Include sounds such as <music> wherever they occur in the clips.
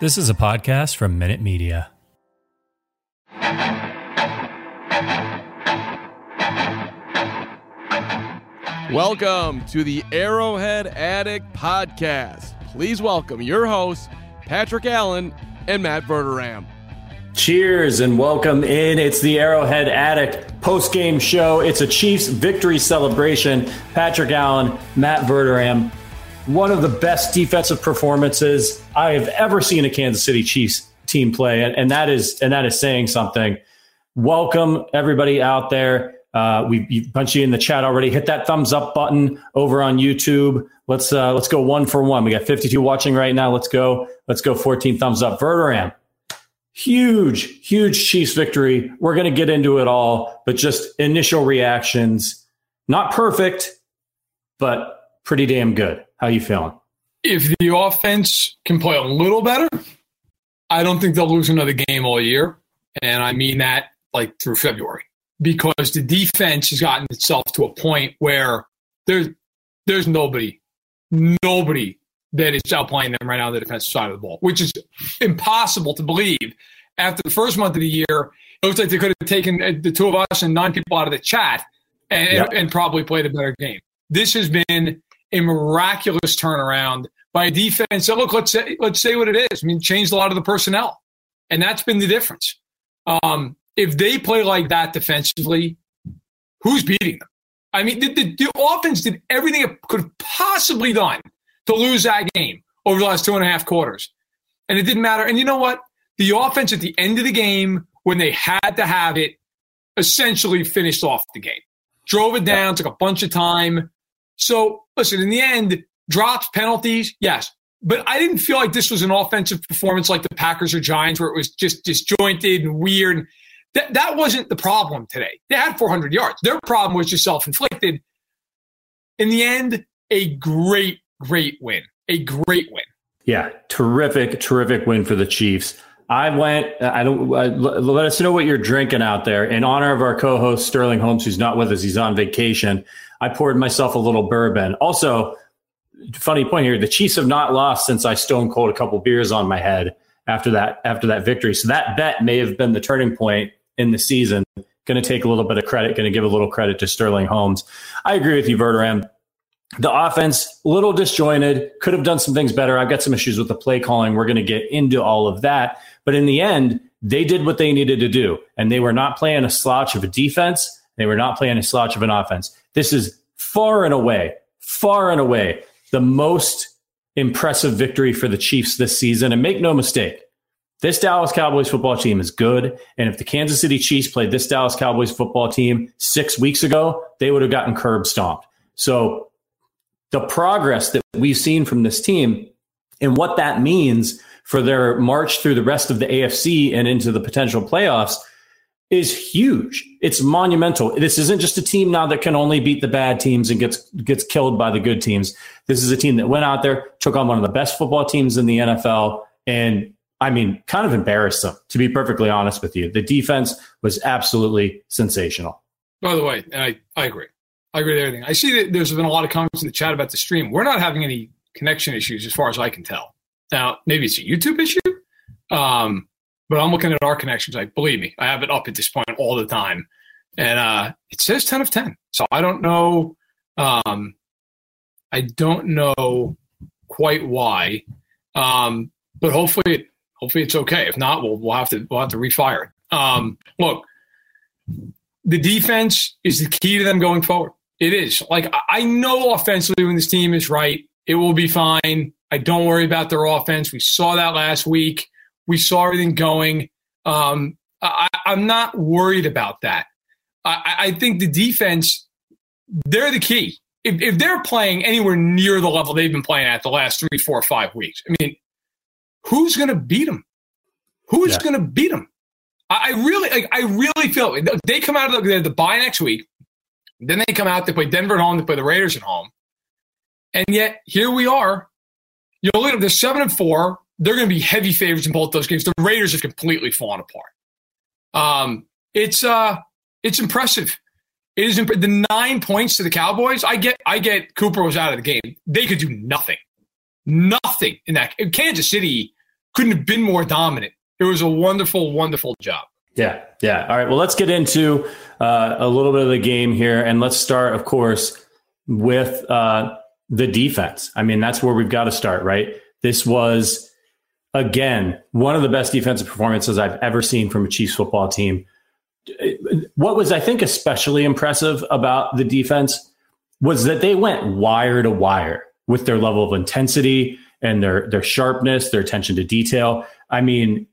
This is a podcast from Minute Media. Welcome to the Arrowhead Addict Podcast. Please welcome your hosts, Patrick Allen and Matt Verderame. Cheers and welcome in. It's the Arrowhead Addict post game show. It's a Chiefs victory celebration. Patrick Allen, Matt Verderame. One of the best defensive performances I have ever seen a Kansas City Chiefs team play, and, and that is and that is saying something. Welcome everybody out there. Uh, we bunch you in the chat already. Hit that thumbs up button over on YouTube. Let's uh, let's go one for one. We got 52 watching right now. Let's go. Let's go 14 thumbs up. Verderame. Huge, huge Chiefs victory. We're going to get into it all, but just initial reactions. Not perfect, but pretty damn good. How you feeling? If the offense can play a little better, I don't think they'll lose another game all year. And I mean that like through February because the defense has gotten itself to a point where there's there's nobody, nobody that is outplaying them right now on the defensive side of the ball, which is impossible to believe. After the first month of the year, it looks like they could have taken uh, the two of us and nine people out of the chat and, yep. and, and probably played a better game. This has been a miraculous turnaround by a defense. So look, let's say let's say what it is. I mean, changed a lot of the personnel, and that's been the difference. Um, if they play like that defensively, who's beating them? I mean, the, the, the, offense did everything it could have possibly done to lose that game over the last two and a half quarters. And it didn't matter. And you know what? The offense at the end of the game, when they had to have it, essentially finished off the game. Drove it down, took a bunch of time. So, listen, in the end, drops, penalties, yes. But I didn't feel like this was an offensive performance like the Packers or Giants where it was just disjointed and weird. That, that wasn't the problem today. They had 400 yards. Their problem was just self inflicted. In the end, a great, great win. A great win. Yeah, terrific, terrific win for the Chiefs. I went. I don't. Let us know what you're drinking out there. In honor of our co-host Sterling Holmes, who's not with us, he's on vacation. I poured myself a little bourbon. Also, funny point here: the Chiefs have not lost since I stone cold a couple beers on my head after that after that victory. So that bet may have been the turning point in the season. Going to take a little bit of credit. Going to give a little credit to Sterling Holmes. I agree with you, Verderame. The offense, a little disjointed, could have done some things better. I've got some issues with the play calling. We're going to get into all of that. But in the end, they did what they needed to do. And they were not playing a slouch of a defense. They were not playing a slouch of an offense. This is far and away, far and away the most impressive victory for the Chiefs this season. And make no mistake, this Dallas Cowboys football team is good. And if the Kansas City Chiefs played this Dallas Cowboys football team six weeks ago, they would have gotten curb stomped. So the progress that we've seen from this team and what that means for their march through the rest of the AFC and into the potential playoffs is huge. It's monumental. This isn't just a team now that can only beat the bad teams and gets gets killed by the good teams. This is a team that went out there, took on one of the best football teams in the NFL, and I mean, kind of embarrassed them. To be perfectly honest with you, the defense was absolutely sensational. By the way, I I agree. I agree with everything. I see that there's been a lot of comments in the chat about the stream. We're not having any connection issues as far as I can tell. Now, maybe it's a YouTube issue. Um, but I'm looking at our connections. Like, believe me, I have it up at this point all the time, and uh, it says 10 of 10. So I don't know. Um, I don't know quite why, um, but hopefully, hopefully it's okay. If not, we'll we'll have to we'll have to refire it. Um, look, the defense is the key to them going forward. It is. Like I know offensively when this team is right, it will be fine. I don't worry about their offense. We saw that last week. We saw everything going. Um, I, am not worried about that. I, I, think the defense, they're the key. If, if, they're playing anywhere near the level they've been playing at the last three, four, five weeks, I mean, who's going to beat them? Who's yeah. going to beat them? I, I, really, like, I really feel they come out of the, the bye next week. Then they come out, they play Denver at home, they play the Raiders at home. And yet here we are. You look at the seven and four they're going to be heavy favorites in both those games. The Raiders have completely fallen apart. Um, it's uh, it's impressive. It is imp- the nine points to the Cowboys. I get, I get. Cooper was out of the game. They could do nothing, nothing in that. Kansas City couldn't have been more dominant. It was a wonderful, wonderful job. Yeah, yeah. All right. Well, let's get into uh, a little bit of the game here, and let's start, of course, with uh, the defense. I mean, that's where we've got to start, right? This was again one of the best defensive performances I've ever seen from a Chiefs football team. What was, I think, especially impressive about the defense was that they went wire to wire with their level of intensity and their their sharpness, their attention to detail. I mean,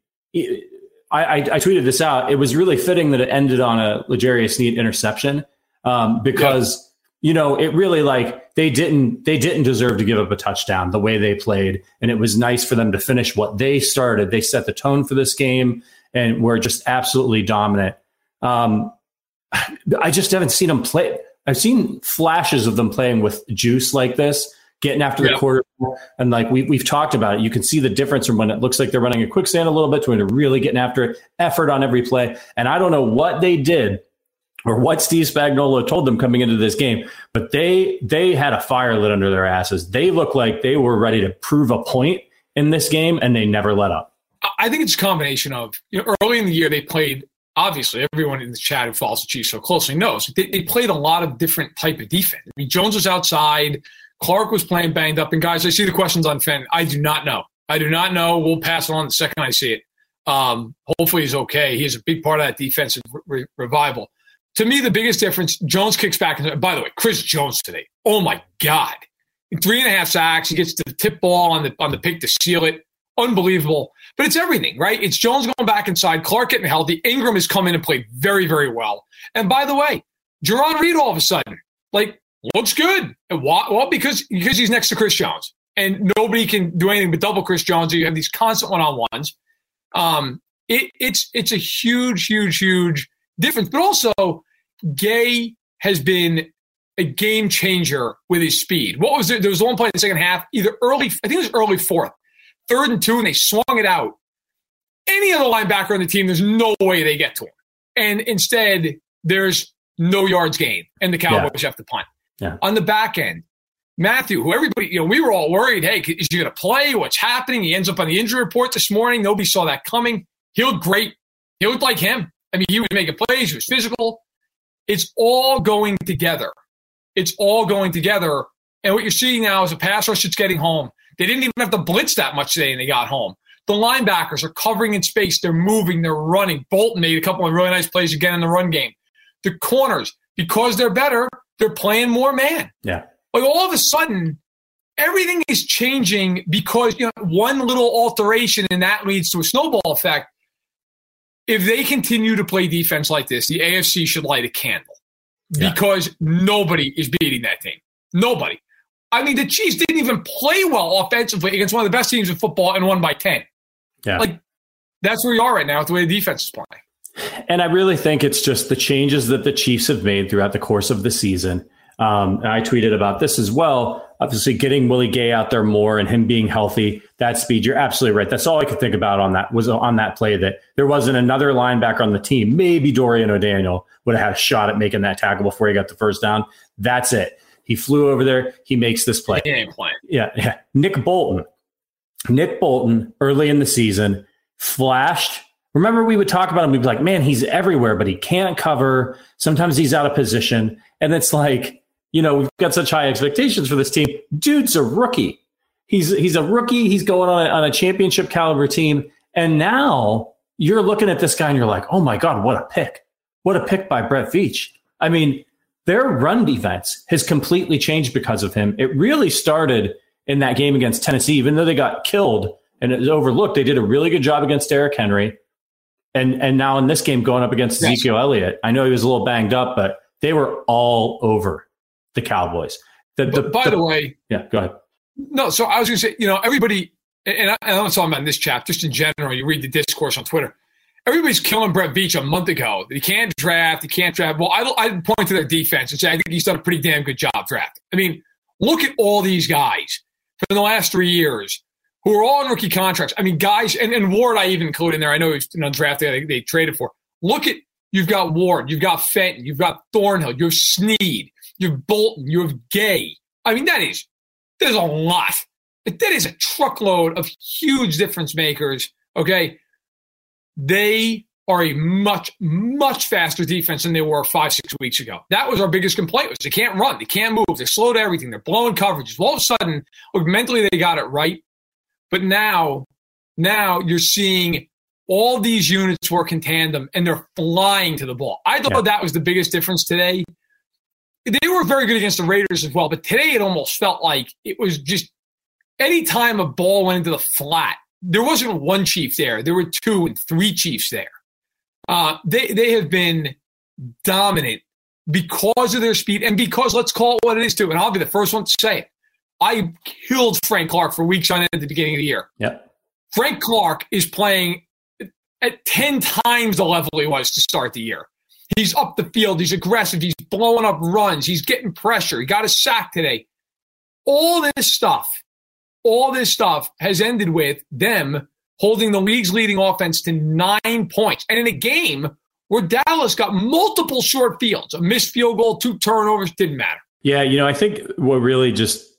I, I, I, tweeted this out. It was really fitting that it ended on a L'Jarius Sneed interception um, because yeah. you know it really like they didn't they didn't deserve to give up a touchdown the way they played, and it was nice for them to finish what they started. They set the tone for this game and were just absolutely dominant. Um, I just haven't seen them play. I've seen flashes of them playing with juice like this, getting after the quarter. And like we, we've talked about it, you can see the difference from when it looks like they're running a quicksand a little bit to when they're really getting after it, effort on every play. And I don't know what they did or what Steve Spagnuolo told them coming into this game, but they they had a fire lit under their asses. They looked like they were ready to prove a point in this game, and they never let up. I think it's a combination of you know early in the year they played obviously everyone in the chat who follows the Chiefs so closely knows they, they, played a lot of different type of defense. I mean, Jones was outside, Clark was playing banged up, and guys, I see the questions on Fenton. I do not know. I do not know. We'll pass it on the second I see it. Um, hopefully, he's okay. He's a big part of that defensive re- revival. To me, the biggest difference: Jones kicks back. And, by the way, Chris Jones today. Oh my God! Three and a half sacks. He gets to the tip ball on the on the pick to seal it. Unbelievable. But it's everything, right? It's Jones going back inside, Clark getting healthy, Ingram has come in and played very, very well. And by the way, Jarran Reed all of a sudden, like, looks good. And why? Well, because because he's next to Chris Jones. And nobody can do anything but double Chris Jones. So you have these constant one on ones. Um, it, it's it's a huge, huge, huge difference. But also, Gay has been a game changer with his speed. What was it? There was one play in the second half, either early, I think it was early fourth third and two, and they swung it out. Any other linebacker on the team, there's no way they get to him. And instead, there's no yards gained, and the Cowboys yeah. have to punt. Yeah. On the back end, Matthew, who everybody, you know, we were all worried, hey, is he going to play? What's happening? He ends up on the injury report this morning. Nobody saw that coming. He looked great. He looked like him. I mean, he was making plays. He was physical. It's all going together. It's all going together. And what you're seeing now is a pass rush that's getting home. They didn't even have to blitz that much today and they got home. The linebackers are covering in space. They're moving. They're running. Bolton made a couple of really nice plays again in the run game. The corners, because they're better, they're playing more man. Yeah. Like all of a sudden, everything is changing because you know one little alteration and that leads to a snowball effect. If they continue to play defense like this, the AFC should light a candle yeah. because nobody is beating that team. Nobody. I mean, the Chiefs didn't even play well offensively against one of the best teams in football and won by 10. Yeah. Like, that's where we are right now with the way the defense is playing. And I really think it's just the changes that the Chiefs have made throughout the course of the season. Um, and I tweeted about this as well. Obviously, getting Willie Gay out there more and him being healthy, that speed. You're absolutely right. That's all I could think about on that was on that play that there wasn't another linebacker on the team. Maybe Dorian O'Daniel would have had a shot at making that tackle before he got the first down. That's it. He flew over there. He makes this play. Yeah, yeah. Nick Bolton. Nick Bolton early in the season flashed. Remember, we would talk about him. We'd be like, man, he's everywhere, but he can't cover. Sometimes he's out of position. And it's like, you know, we've got such high expectations for this team. Dude's a rookie. He's he's a rookie. He's going on a, on a championship caliber team. And now you're looking at this guy and you're like, oh my God, what a pick. What a pick by Brett Veach. I mean, their run defense has completely changed because of him. It really started in that game against Tennessee, even though they got killed and it was overlooked. They did a really good job against Derrick Henry. And and now in this game going up against yes. Ezekiel Elliott, I know he was a little banged up, but they were all over the Cowboys. The, the, by the, the, way, yeah, go ahead. No, so I was going to say, you know, everybody, and I, I'm talking about in this chat, just in general, you read the discourse on Twitter everybody's killing Brett Veach a month ago. He can't draft. He can't draft. Well, I, I point to their defense and say I think he's done a pretty damn good job draft. I mean, look at all these guys for the last three years who are all on rookie contracts. I mean, guys, and, and Ward I even include in there. I know he's an undrafted. They, they traded for. Look at you've got Ward, you've got Fenton, you've got Thornhill, you have Sneed, you have Bolton, you have Gay. I mean, that is there's a lot. that is a truckload of huge difference makers. Okay. They are a much, much faster defense than they were five, six weeks ago. That was our biggest complaint was they can't run, they can't move, they slowed everything, they're blowing coverages. All of a sudden, mentally they got it right. But now, now you're seeing all these units work in tandem and they're flying to the ball. I thought yeah. that was the biggest difference today. They were very good against the Raiders as well, but today it almost felt like it was just anytime a ball went into the flat, there wasn't one chief there. There were two and three chiefs there. Uh, they they have been dominant because of their speed and because let's call it what it is too. And I'll be the first one to say it. I killed Frank Clark for weeks on end at the beginning of the year. Yep. Frank Clark is playing at 10 times the level he was to start the year. He's up the field. He's aggressive. He's blowing up runs. He's getting pressure. He got a sack today. All this stuff, all this stuff has ended with them holding the league's leading offense to nine points. And in a game where Dallas got multiple short fields, a missed field goal, two turnovers, didn't matter. Yeah, you know, I think what really just,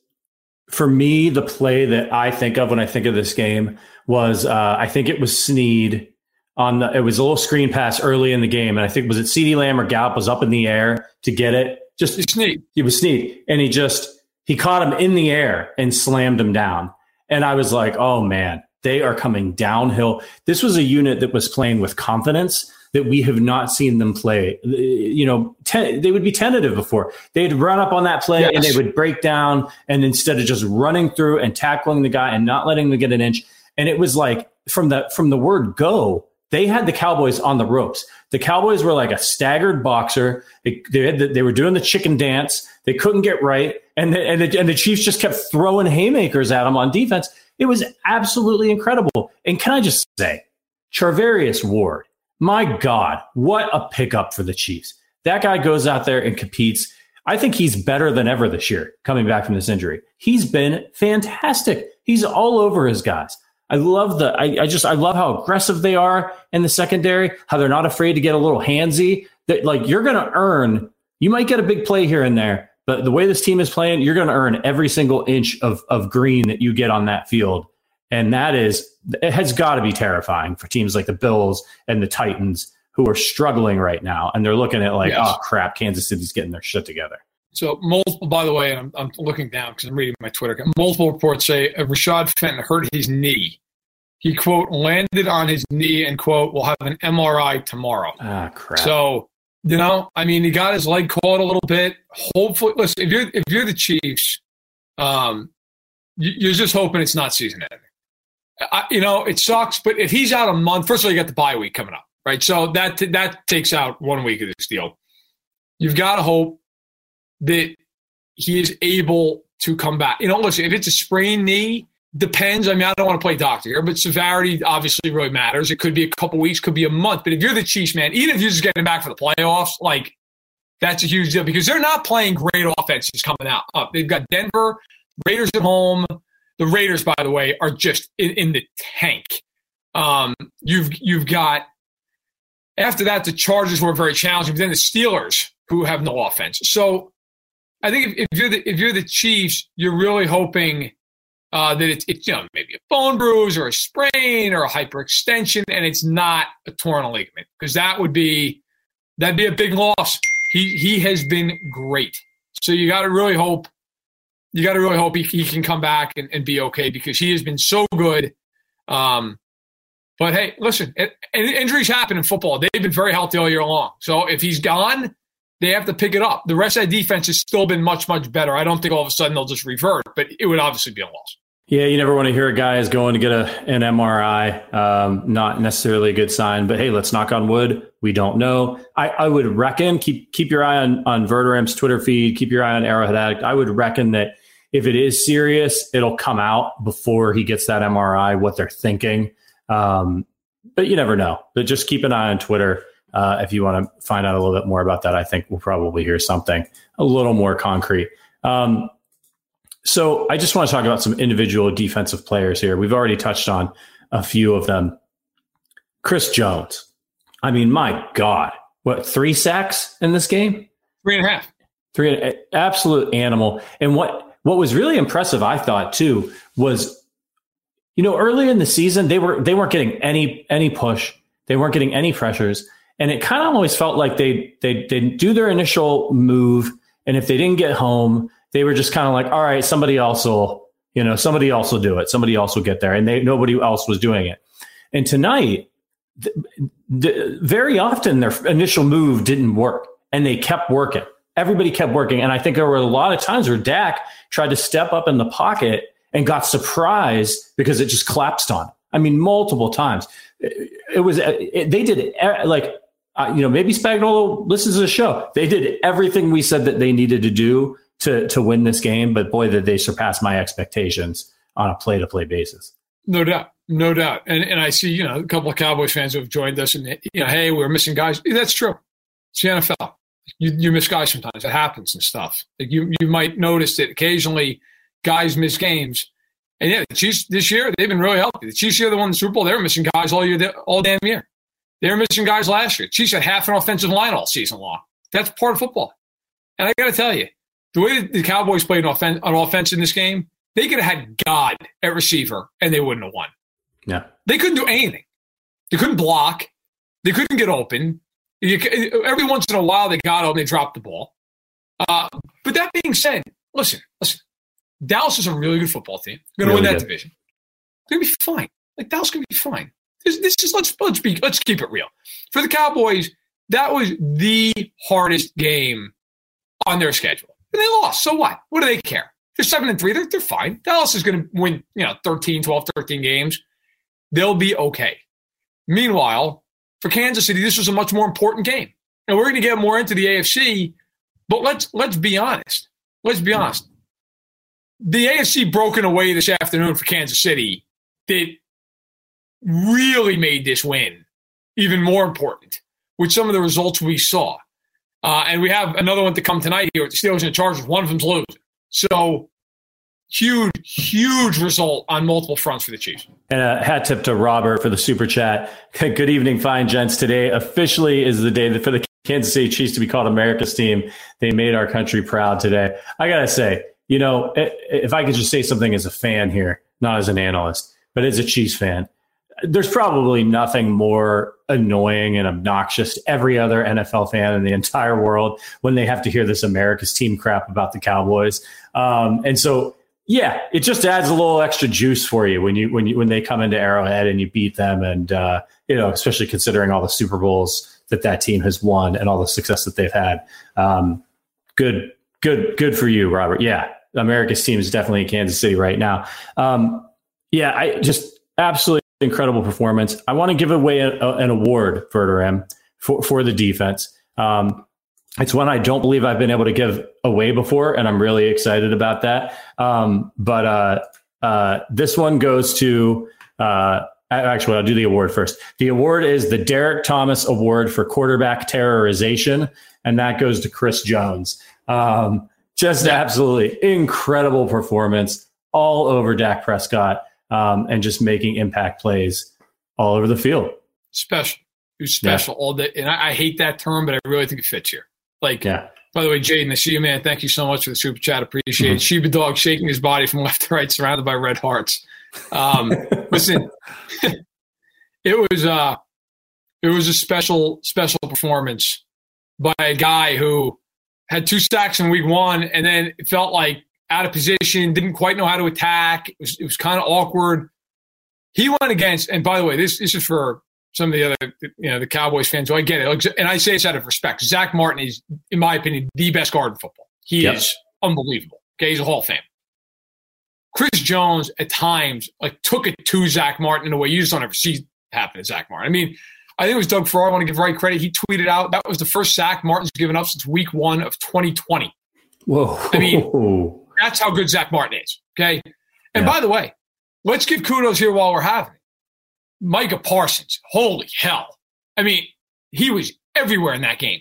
for me, the play that I think of when I think of this game was uh, I think it was Sneed on the, it was a little screen pass early in the game. And I think, was it CeeDee Lamb or Gallup was up in the air to get it? Just Sneed. It was Sneed. And he just, he caught him in the air and slammed him down. And I was like, oh man, they are coming downhill. This was a unit that was playing with confidence that we have not seen them play. You know, ten, they would be tentative before. They'd run up on that play yes. and they would break down. And instead of just running through and tackling the guy and not letting them get an inch, and it was like from the from the word go, they had the Cowboys on the ropes. The Cowboys were like a staggered boxer. They, they, the, they were doing the chicken dance. They couldn't get right, and the, and the, and the Chiefs just kept throwing haymakers at them on defense. It was absolutely incredible. And can I just say, Charvarius Ward, my God, what a pickup for the Chiefs. That guy goes out there and competes. I think he's better than ever this year coming back from this injury. He's been fantastic. He's all over his guys. I love the, I, I, just, I love how aggressive they are in the secondary, how they're not afraid to get a little handsy. That like you're going to earn, you might get a big play here and there, but the way this team is playing, you're going to earn every single inch of, of green that you get on that field. And that is, it has got to be terrifying for teams like the Bills and the Titans who are struggling right now. And they're looking at like, yes. oh crap, Kansas City's getting their shit together. So multiple, by the way, I'm, I'm looking down because I'm reading my Twitter. Multiple reports say uh, Rashad Fenton hurt his knee. He quote landed on his knee and quote will have an MRI tomorrow. Ah crap. So you know, I mean, he got his leg caught a little bit. Hopefully, listen, if you're if you're the Chiefs, um, you're just hoping it's not season ending. I, you know, it sucks, but if he's out a month, first of all, you got the bye week coming up, right? So that that takes out one week of this deal. You've got to hope that he is able to come back. You know, listen, if it's a sprained knee, Depends. I mean, I don't want to play doctor here, but severity obviously really matters. It could be a couple weeks, could be a month. But if you're the Chiefs, man, even if you're just getting back for the playoffs, like that's a huge deal because they're not playing great offenses coming out. Up. They've got Denver, Raiders at home. The Raiders, by the way, are just in, in the tank. Um, you've you've got after that the Chargers were very challenging, but then the Steelers who have no offense. So I think if, if you're the if you're the Chiefs, you're really hoping uh, that it's, it's, you know maybe a bone bruise or a sprain or a hyperextension, and it's not a torn ligament because that would be that'd be a big loss. He he has been great, so you got to really hope you got to really hope he, he can come back and, and, be okay because he has been so good. Um, but hey, listen, it, injuries happen in football. They've been very healthy all year long. So if he's gone, they have to pick it up. The rest of that defense has still been much, much better. I don't think all of a sudden they'll just revert, but it would obviously be a loss. Yeah, you never want to hear a guy is going to get a, an MRI. Um, not necessarily a good sign, but hey, let's knock on wood. We don't know. I, I would reckon keep keep your eye on on Verderame's Twitter feed. Keep your eye on Arrowhead Addict. I would reckon that if it is serious, it'll come out before he gets that MRI. What they're thinking, um, but you never know. But just keep an eye on Twitter. Uh, if you want to find out a little bit more about that, I think we'll probably hear something a little more concrete. Um, so I just want to talk about some individual defensive players here. We've already touched on a few of them. Chris Jones. I mean, my God, what three sacks in this game? Three and a half. Three, absolute animal. And what what was really impressive, I thought too, was you know early in the season they were they weren't getting any any push, they weren't getting any pressures, and it kind of always felt like they they they do their initial move, and if they didn't get home, they were just kind of like, all right, somebody else will you know somebody else will do it, somebody else will get there, and they nobody else was doing it. And tonight, th- th- very often their initial move didn't work, and they kept working everybody kept working. And I think there were a lot of times where Dak tried to step up in the pocket and got surprised because it just collapsed on. I mean, multiple times. It, it was it, they did it, eh, like uh, you know maybe Spagnuolo listens to the show. They did everything we said that they needed to do to to win this game, but boy, did they surpass my expectations on a play to play basis. No doubt, no doubt. And and I see you know a couple of Cowboys fans who have joined us, and you know, hey, we're missing guys. That's true. It's the NFL you, you miss guys sometimes. It happens and stuff. Like you you might notice that occasionally guys miss games. And yeah, the Chiefs this year they've been really healthy. The Chiefs here, they won the Super Bowl. They were missing guys all year, all damn year. They were missing guys last year. Chiefs had half an offensive line all season long. That's part of football. And I got to tell you, the way the Cowboys played on offense, on offense in this game, they could have had God at receiver and they wouldn't have won. Yeah, they couldn't do anything. They couldn't block. They couldn't get open. You, every once in a while, they got home, they dropped the ball. Uh, but that being said, listen, listen. Dallas is a really good football team. They're Going to really win that good. division. They're going to be fine. Like Dallas going to be fine. This, is let's let's be let's keep it real. For the Cowboys, that was the hardest game on their schedule, and they lost. So what? What do they care? They're seven and three. They're, they're fine. Dallas is going to win, you know, 13, 12, 13 games. They'll be okay. Meanwhile, for Kansas City, this was a much more important game. And we're going to get more into the AFC, but let's let's be honest. Let's be honest. The AFC broken away this afternoon for Kansas City that really made this win even more important with some of the results we saw. Uh, and we have another one to come tonight here with the Steelers and the Chargers. One of them's losing. So huge, huge result on multiple fronts for the Chiefs. And a hat tip to Robert for the super chat. <laughs> Good evening, fine gents. Today officially is the day for the Kansas City Chiefs to be called America's team. They made our country proud today. I gotta say, you know, if I could just say something as a fan here, not as an analyst, but as a Chiefs fan, there's probably nothing more annoying and obnoxious to every other NFL fan in the entire world when they have to hear this America's team crap about the Cowboys. Um, and so yeah, it just adds a little extra juice for you when you when you when they come into Arrowhead and you beat them, and uh, you know, especially considering all the Super Bowls that that team has won and all the success that they've had. Um, good, good, good for you, Robert. Yeah, America's team is definitely in Kansas City right now. Um, yeah, I just absolutely incredible performance. I want to give away a, a, an award for M for for the defense. Um, it's one I don't believe I've been able to give away before, and I'm really excited about that. Um, but uh, uh, this one goes to uh, actually, I'll do the award first. The award is the Derrick Thomas Award for quarterback terrorization, and that goes to Chris Jones. Um, just absolutely incredible performance all over Dak Prescott, um, and just making impact plays all over the field. Special. It was special yeah. all day, and I, I hate that term, but I really think it fits here. Like, yeah. by the way, Jaden, the Sheba man, thank you so much for the super chat. Appreciate mm-hmm. it. Sheba dog shaking his body from <laughs> left to right, surrounded by red hearts. Um, <laughs> listen, <laughs> it was uh, it was a special special performance by a guy who had two sacks in week one, and then it felt like out of position, didn't quite know how to attack. It was it was kind of awkward. He went against, and by the way, this this is for some of the other, you know, the Cowboys fans. So I get it. And I say this out of respect. Zack Martin is, in my opinion, the best guard in football. He yep. is unbelievable. Okay. He's a Hall of Fame. Chris Jones at times like took it to Zack Martin in a way you just don't ever see happen to Zack Martin. I mean, I think it was Doug Farrar. I want to give right credit. He tweeted out that was the first sack Martin's given up since week one of 2020. Whoa. I mean, <laughs> that's how good Zack Martin is. Okay. And yeah. by the way, let's give kudos here while we're having it. Micah Parsons, holy hell. I mean, he was everywhere in that game.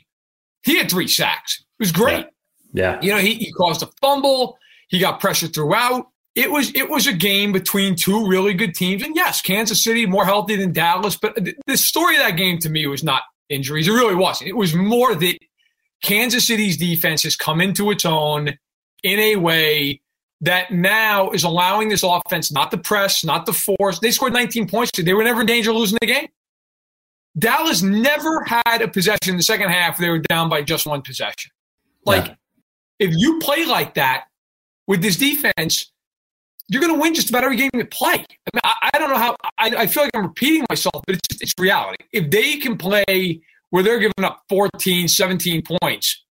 He had three sacks. It was great. Yeah. yeah. You know, he, he caused a fumble. He got pressure throughout. It was it was a game between two really good teams. And yes, Kansas City more healthy than Dallas. But the story of that game to me was not injuries. It really wasn't. It was more that Kansas City's defense has come into its own in a way that now is allowing this offense not the press, not the force. They scored 19 points. They were never in danger of losing the game. Dallas never had a possession in the second half. They were down by just one possession. Like, yeah. if you play like that with this defense, you're going to win just about every game you play. I, mean, I, I don't know how. I, I, feel like I'm repeating myself, but it's, it's reality. If they can play where they're giving up 14, 17 points,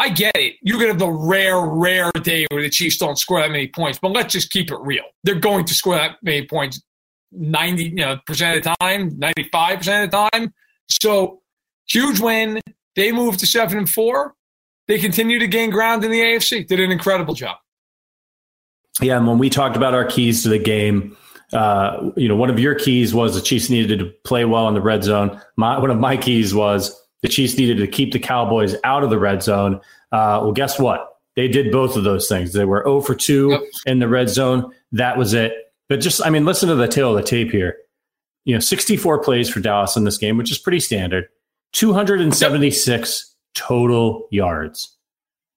I get it. You're going to have the rare, rare day where the Chiefs don't score that many points, but let's just keep it real. They're going to score that many points 90 you know, percent of the time, 95% of the time. So huge win. They move to seven and four. They continue to gain ground in the AFC. Did an incredible job. Yeah, and when we talked about our keys to the game, uh, you know, one of your keys was the Chiefs needed to play well in the red zone. My, one of my keys was the Chiefs needed to keep the Cowboys out of the red zone. Uh, well, guess what? They did both of those things. They were 0 for 2 yep. in the red zone. That was it. But just, I mean, listen to the tail of the tape here. You know, 64 plays for Dallas in this game, which is pretty standard. 276 total yards.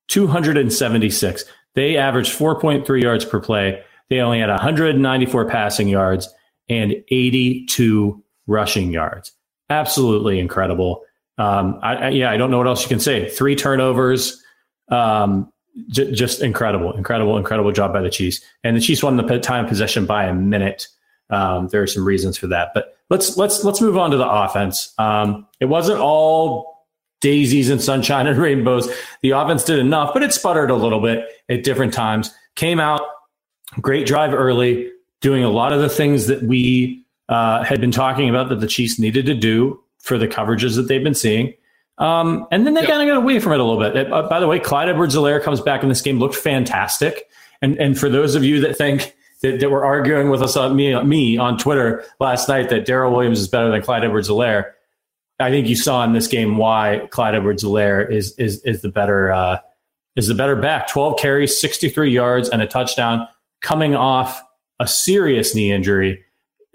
276. They averaged 4.3 yards per play. They only had 194 passing yards and 82 rushing yards. Absolutely incredible. Um, I, I, yeah, I don't know what else you can say. Three turnovers. Um, j- just incredible, incredible, incredible job by the Chiefs. And the Chiefs won the time possession by a minute. Um, there are some reasons for that, but let's let's let's move on to the offense. Um, it wasn't all daisies and sunshine <laughs> and rainbows. The offense did enough, but it sputtered a little bit at different times. Came out great drive early, doing a lot of the things that we uh, had been talking about that the Chiefs needed to do for the coverages that they've been seeing. Um, and then they yep. kind of got away from it a little bit. Uh, by the way, Clyde Edwards-Helaire comes back in this game, looked fantastic. And and for those of you that think that, that were arguing with us on me, me on Twitter last night that Daryl Williams is better than Clyde Edwards-Helaire, I think you saw in this game why Clyde Edwards-Helaire is is is the better uh, is the better back. Twelve carries, sixty three yards, and a touchdown, coming off a serious knee injury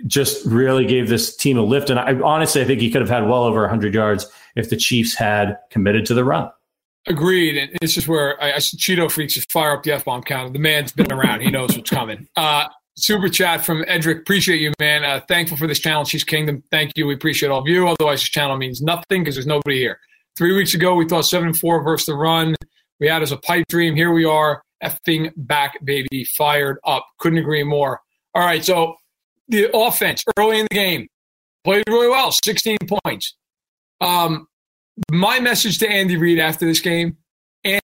just really gave this team a lift. And I honestly, I think he could have had well over 100 yards if the Chiefs had committed to the run. Agreed. And it's just where I, I Cheeto freaks just fire up the F bomb counter. The man's been around. He knows what's coming. Uh, super chat from Edric. Appreciate you, man. Uh, thankful for this channel, Chiefs Kingdom. Thank you. We appreciate all of you. Otherwise, this channel means nothing because there's nobody here. Three weeks ago, we thought 7 4 versus the run. We had as a pipe dream. Here we are, effing back, baby, fired up. Couldn't agree more. All right. So the offense early in the game played really well, 16 points. Um, my message to Andy Reid after this game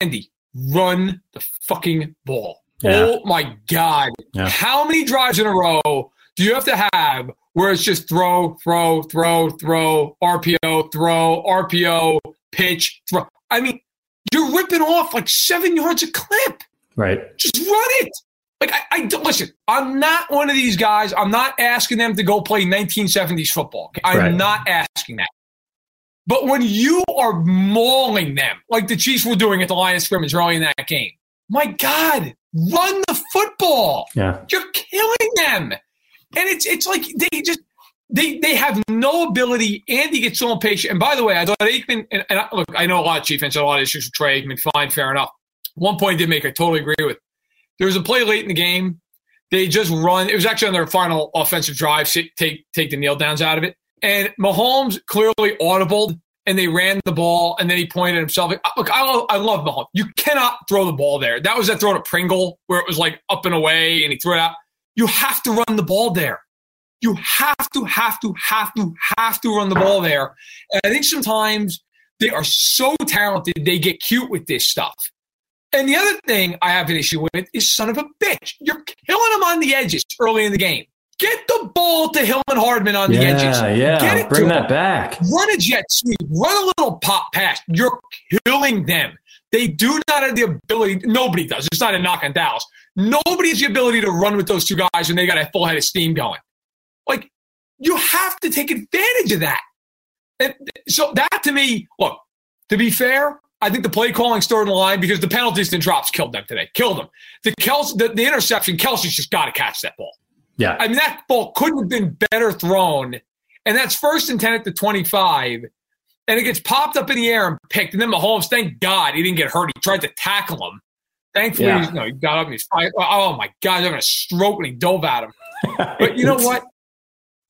Andy, run the fucking ball. Yeah. Oh my God. Yeah. How many drives in a row do you have to have where it's just throw, throw, throw, throw, RPO, throw, RPO, pitch, throw? I mean, you're ripping off like seven yards a clip. Right. Just run it. Like I, I listen, I'm not one of these guys. I'm not asking them to go play 1970s football. I'm right. not asking that. But when you are mauling them like the Chiefs were doing at the line of scrimmage early in that game, my God, run the football. Yeah. You're killing them. And it's it's like they just they they have no ability. Andy gets so impatient. And by the way, I thought Aikman and, and I, look, I know a lot of Chiefs fans had a lot of issues with Troy Aikman. Fine, fair enough. One point did make I totally agree with. There was a play late in the game. They just run. It was actually on their final offensive drive. Take take the kneel downs out of it. And Mahomes clearly audibled, and they ran the ball, and then he pointed himself. Look, I love, I love Mahomes. You cannot throw the ball there. That was that throw to Pringle where it was like up and away, and he threw it out. You have to run the ball there. You have to, have to, have to, have to run the ball there. And I think sometimes they are so talented, they get cute with this stuff. And the other thing I have an issue with is son of a bitch. You're killing them on the edges early in the game. Get the ball to Hillman Hardman on yeah, the edges. Yeah, Get it bring that him. back. Run a jet sweep. Run a little pop pass. You're killing them. They do not have the ability. Nobody does. It's not a knock on Dallas. Nobody has the ability to run with those two guys when they got a full head of steam going. Like you have to take advantage of that. And so that to me, look, to be fair, I think the play calling started in the line because the penalties and drops killed them today. Killed them. The Kelce, the, the interception, Kelce's just got to catch that ball. Yeah. I mean, that ball couldn't have been better thrown. And that's first and 10 at the 25. And it gets popped up in the air and picked. And then Mahomes, thank God he didn't get hurt. He tried to tackle him. Thankfully, Yeah. know, he got up and he's fine. Oh, oh my God, he's going to stroke when he dove at him. <laughs> But you know what?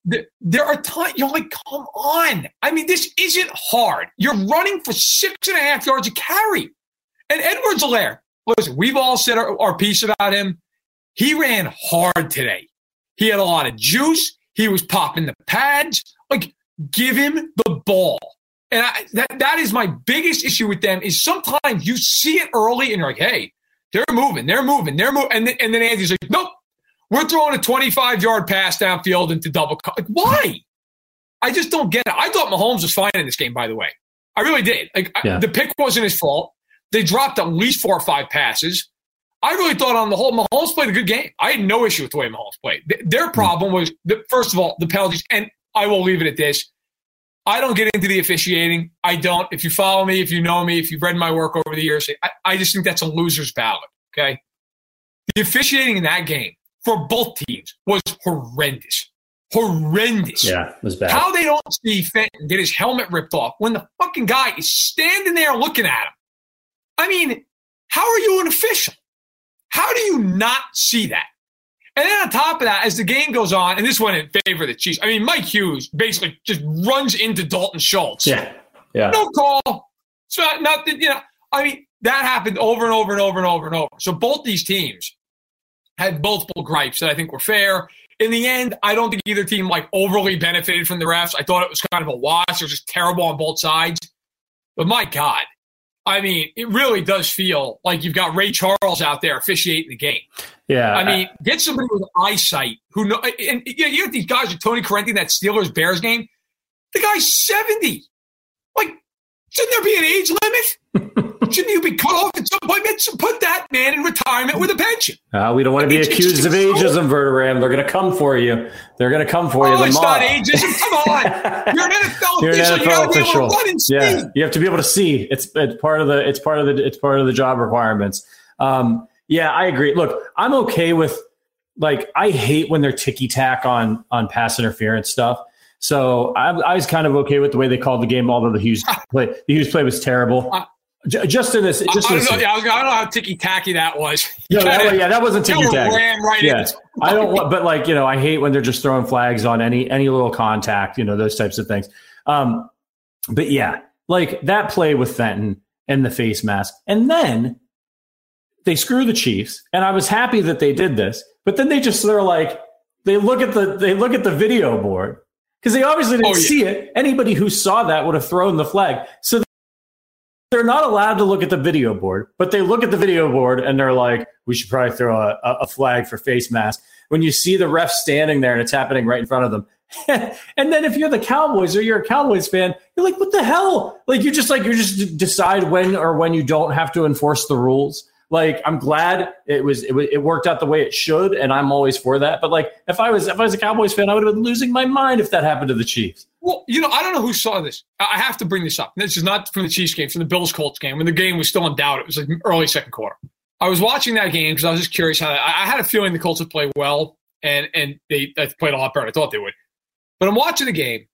There, are times you're like, come on. I mean, this isn't hard. You're running for six and a half yards a carry. And Edwards-Helaire, listen, we've all said our, our piece about him. He ran hard today. He had a lot of juice. He was popping the pads. Like, give him the ball. And I, that, that is my biggest issue with them is sometimes you see it early and you're like, hey, they're moving, they're moving, they're moving. And and then Andy's like, nope, we're throwing a 25 yard pass downfield into double. Co-. Like, why? I just don't get it. I thought Mahomes was fine in this game, by the way. I really did. Like, Yeah. I, the pick wasn't his fault. They dropped at least four or five passes. I really thought on the whole, Mahomes played a good game. I had no issue with the way Mahomes played. Th- Their hmm. problem was, the, first of all, the penalties. And I will leave it at this. I don't get into the officiating. I don't. If you follow me, if you know me, if you've read my work over the years, I, I just think that's a loser's ballot. Okay. The officiating in that game for both teams was horrendous. Horrendous. Yeah, it was bad. How they don't see Fenton get his helmet ripped off when the fucking guy is standing there looking at him. I mean, how are you an official? How do you not see that? And then on top of that, as the game goes on, and this went in favor of the Chiefs. I mean, Mike Hughes basically just runs into Dalton Schultz. yeah, yeah. No call. It's not nothing. You know, I mean, that happened over and over and over and over and over. So both these teams had multiple gripes that I think were fair. In the end, I don't think either team like overly benefited from the refs. I thought it was kind of a wash. It was just terrible on both sides. But my God, I mean, it really does feel like you've got Ray Charles out there officiating the game. yeah. I mean, get somebody with eyesight who know. And you, know, you have these guys like Tony Corrente, that Steelers Bears game. The guy's seventy. Like, shouldn't there be an age limit? <laughs> shouldn't you be cut off at some point? Man, Put that man in retirement with a pension. Uh, we don't want to be It's- it's accused of ageism, Verderame. They're going to come for you. They're going to come for you. Oh, The it's mob. not ageism. Come on, <laughs> you're an NFL You're an official. you NFL got to be able official. to run and see. Yeah, you have to be able to see. It's it's part of the it's part of the it's part of the job requirements. Um, yeah, I agree. Look, I'm okay with like I hate when they're ticky tack on on pass interference stuff. So I, I was kind of okay with the way they called the game, although the Hughes <laughs> play the Hughes play was terrible. J- Just in this, I, just I in don't know. Yeah, I, was, I don't know how ticky tacky that was. <laughs> You no, that- yeah, that wasn't ticky <laughs> kinda tack. right Yeah, I don't want, but like you know, I hate when they're just throwing flags on any any little contact, you know, those types of things. Um, but yeah, like that play with Fenton and the face mask, and then they screw the Chiefs, and I was happy that they did this, but then they just they're like they look at the they look at the video board because they obviously didn't Oh, yeah. see it. Anybody who saw that would have thrown the flag. So they're not allowed to look at the video board, but they look at the video board and they're like, we should probably throw a, a flag for face mask. When you see the ref standing there and it's happening right in front of them. <laughs> and then if you're the Cowboys or you're a Cowboys fan, you're like, what the hell? Like you're just like you just decide when or when you don't have to enforce the rules. Like I'm glad it was it, it worked out the way it should, and I'm always for that. But like if I was if I was a Cowboys fan, I would have been losing my mind if that happened to the Chiefs. Well, you know, I don't know who saw this. I have to bring this up. This is not from the Chiefs game, from the Bills Colts game when the game was still in doubt. It was like early second quarter. I was watching that game because I was just curious how I, had a feeling the Colts would play well, and and they, played a lot better. I thought they would. But I'm watching the game,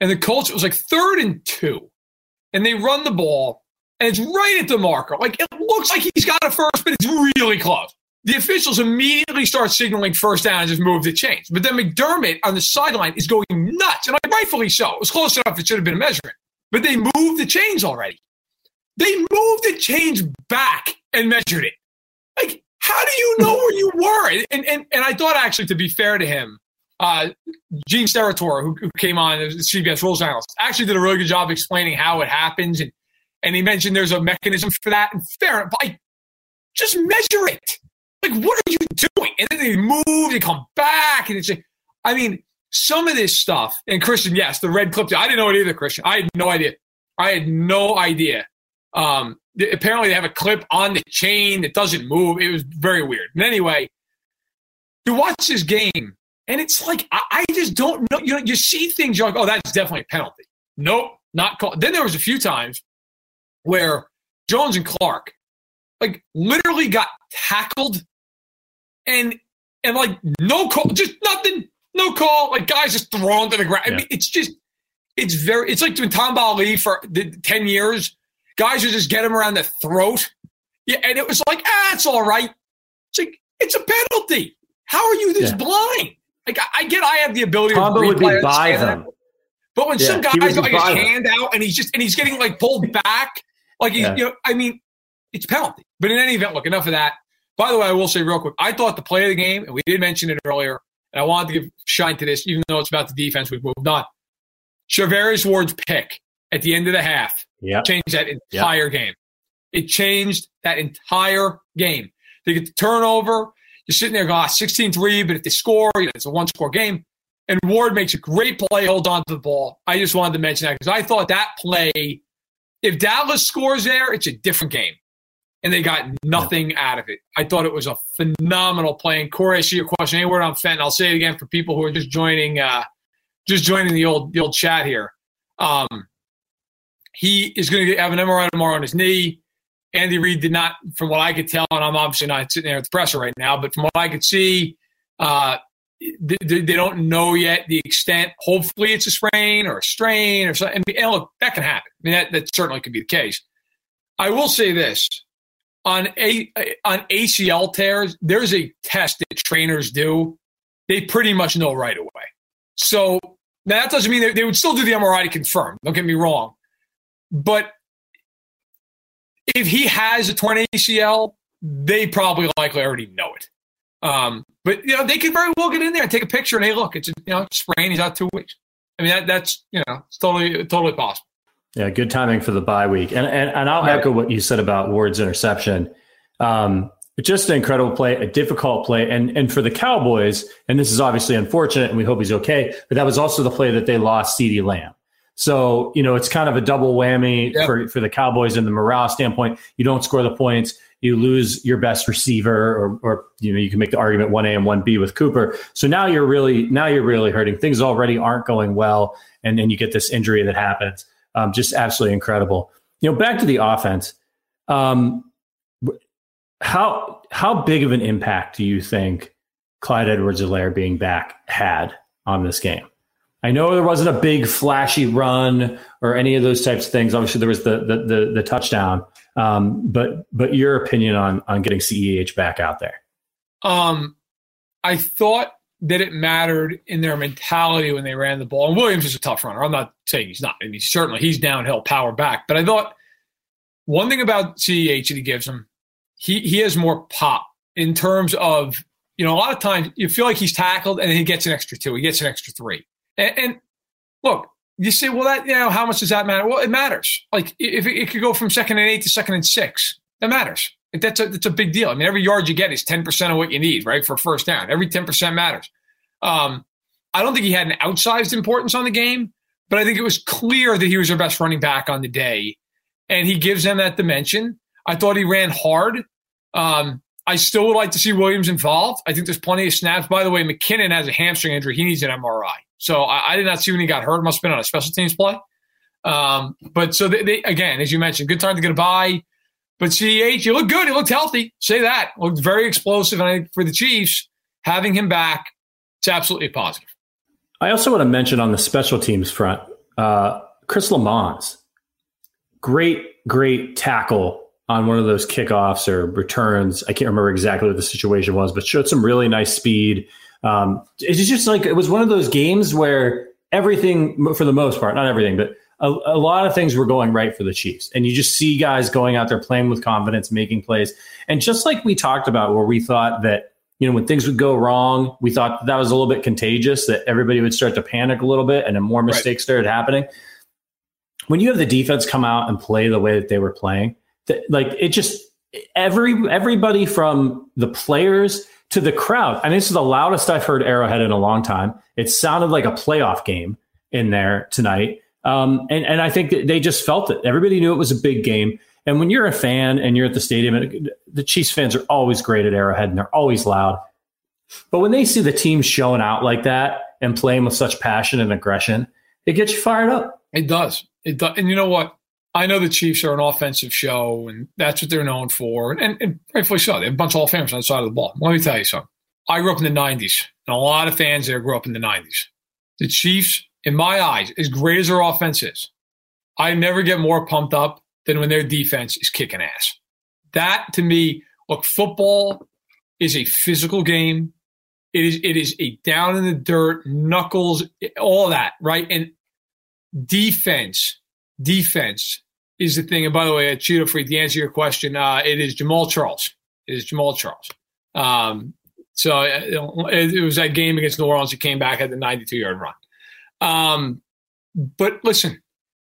and the Colts it was like third and two, and they run the ball, and it's right at the marker. Like it looks like he's got a first, but it's really close. The officials immediately start signaling first down and just move the chains. But then McDermott on the sideline is going nuts, and like, rightfully so. It was close enough; it should have been a measurement. But they moved the chains already. They moved the chains back and measured it. Like, how do you know where you were? And and and I thought actually, to be fair to him, uh, Gene Steratore, who, who came on as CBS rules analyst, actually did a really good job explaining how it happens, and and he mentioned there's a mechanism for that. And fair, but I, just measure it. Like, what are you doing? And then they move, they come back, and it's. Like, I mean, some of this stuff. And Christian, yes, the red clip. I didn't know it either, Christian. I had no idea. I had no idea. Um, th- apparently, they have a clip on the chain that doesn't move. It was very weird. And anyway, you watch this game, and it's like I, I just don't know. You know, you see things. You're like, oh, that's definitely a penalty. Nope, not called. Then there was a few times where Jones and Clark, like, literally got tackled, and and like no call, just nothing, no call. Like guys just thrown to the ground. I mean, it's just, it's very. It's like when Tamba Hali for the ten years, guys would just get him around the throat Yeah, and it was like, ah, it's all right. It's like it's a penalty. How are you this Yeah. blind? Like I, I get, I have the ability Tomba to would be by them. that. But when Yeah, some guy's got like his them. hand out and he's just and he's getting like pulled back, like he's Yeah. you know, I mean, it's penalty. But in any event, look, enough of that. By the way, I will say real quick, I thought the play of the game, and we did mention it earlier, and I wanted to give shine to this, even though it's about the defense, we've moved on. Charvarius Ward's pick at the end of the half Yeah. changed that entire game. It changed that entire game. They get the turnover. You're sitting there going, ah, 16 3, but if they score, you know, it's a one score game. And Ward makes a great play, hold on to the ball. I just wanted to mention that because I thought that play, if Dallas scores there, it's a different game. And they got nothing out of it. I thought it was a phenomenal play. And Corey, I see your question. Any word on Fenton? I'll say it again for people who are just joining, uh, just joining the old the old chat here. Um, he is going to have an MRI tomorrow on his knee. Andy Reid did not, from what I could tell, and I'm obviously not sitting there at the presser right now, but from what I could see, uh, they, they they don't know yet the extent. Hopefully, it's a sprain or a strain or something. And look, that can happen. I mean, that, that certainly could be the case. I will say this on a on ACL tears, there's a test that trainers do. They pretty much know right away. So now that doesn't mean they, they would still do the MRI to confirm. Don't get me wrong, but if he has a torn ACL, they probably likely already know it. Um, but you know, they could very well get in there and take a picture and hey, look, it's you know sprain. He's out two weeks. I mean, that, that's you know, it's totally totally possible. Yeah, good timing for the bye week. And and, and I'll echo what you said about Ward's interception. Um, just an incredible play, a difficult play. And and for the Cowboys, and this is obviously unfortunate, and we hope he's okay, but that was also the play that they lost CeeDee Lamb. So, you know, it's kind of a double whammy Yep. for, for the Cowboys in the morale standpoint. You don't score the points, you lose your best receiver, or, or you know, you can make the argument one A and one B with Cooper. So now you're really now you're really hurting. Things already aren't going well, and then you get this injury that happens. Um, just absolutely incredible. You know, back to the offense. Um, how how big of an impact do you think Clyde Edwards-Helaire being back had on this game? I know there wasn't a big flashy run or any of those types of things. Obviously, there was the the the, the touchdown. Um, but but your opinion on on getting CEH back out there? Um, I thought that it mattered in their mentality when they ran the ball. And Williams is a tough runner. I'm not saying he's not. I mean, certainly he's downhill, power back. But I thought one thing about CEH that he gives him, he he has more pop in terms of you know a lot of times you feel like he's tackled and he gets an extra two, he gets an extra three. And, and look, you say, well, that you know, how much does that matter? Well, it matters. Like if it, it could go from second and eight to second and six, that matters. That's a that's a big deal. I mean, every yard you get is ten percent of what you need, right, for first down. Every ten percent matters. Um, I don't think he had an outsized importance on the game, but I think it was clear that he was their best running back on the day, and he gives them that dimension. I thought he ran hard. Um, I still would like to see Williams involved. I think there's plenty of snaps. By the way, McKinnon has a hamstring injury. He needs an MRI. So I, I did not see when he got hurt. Must have been on a special teams play. Um, but so they, they, again, as you mentioned, good time to get a bye. But CH, you looked good. You looked healthy. Say that. Looked very explosive. And I for the Chiefs, having him back, it's absolutely positive. I also want to mention on the special teams front, uh, Chris Lammons, great, great tackle on one of those kickoffs or returns. I can't remember exactly what the situation was, but showed some really nice speed. Um, it's just like it was one of those games where everything, for the most part, not everything, but a, a lot of things were going right for the Chiefs. And you just see guys going out there playing with confidence, making plays. And just like we talked about, where we thought that, you know, when things would go wrong, we thought that, was a little bit contagious, that everybody would start to panic a little bit and then more mistakes started happening. When you have the defense come out and play the way that they were playing, that, like it just every everybody from the players to the crowd. I mean, this is the loudest I've heard Arrowhead in a long time. It sounded like a playoff game in there tonight. Um, and, and I think they just felt it. Everybody knew it was a big game. And when you're a fan and you're at the stadium, the Chiefs fans are always great at Arrowhead and they're always loud. But when they see the team showing out like that and playing with such passion and aggression, it gets you fired up. It does. It does. And you know what? I know the Chiefs are an offensive show, and that's what they're known for, and, and rightfully so. They have a bunch of Hall of Famers on the side of the ball. Let me tell you something. I grew up in the '90s, and a lot of fans there grew up in the '90s. The Chiefs, in my eyes, as great as their offense is, I never get more pumped up than when their defense is kicking ass. That to me, look, football is a physical game. It is it is a down in the dirt, knuckles, all that, right? And defense, defense is the thing. And by the way, Cheeto Free, to answer your question, uh, it is Jamaal Charles. It is Jamaal Charles. Um, so uh, it, it, was that game against New Orleans. He came back at the 92 yard run. Um, but listen,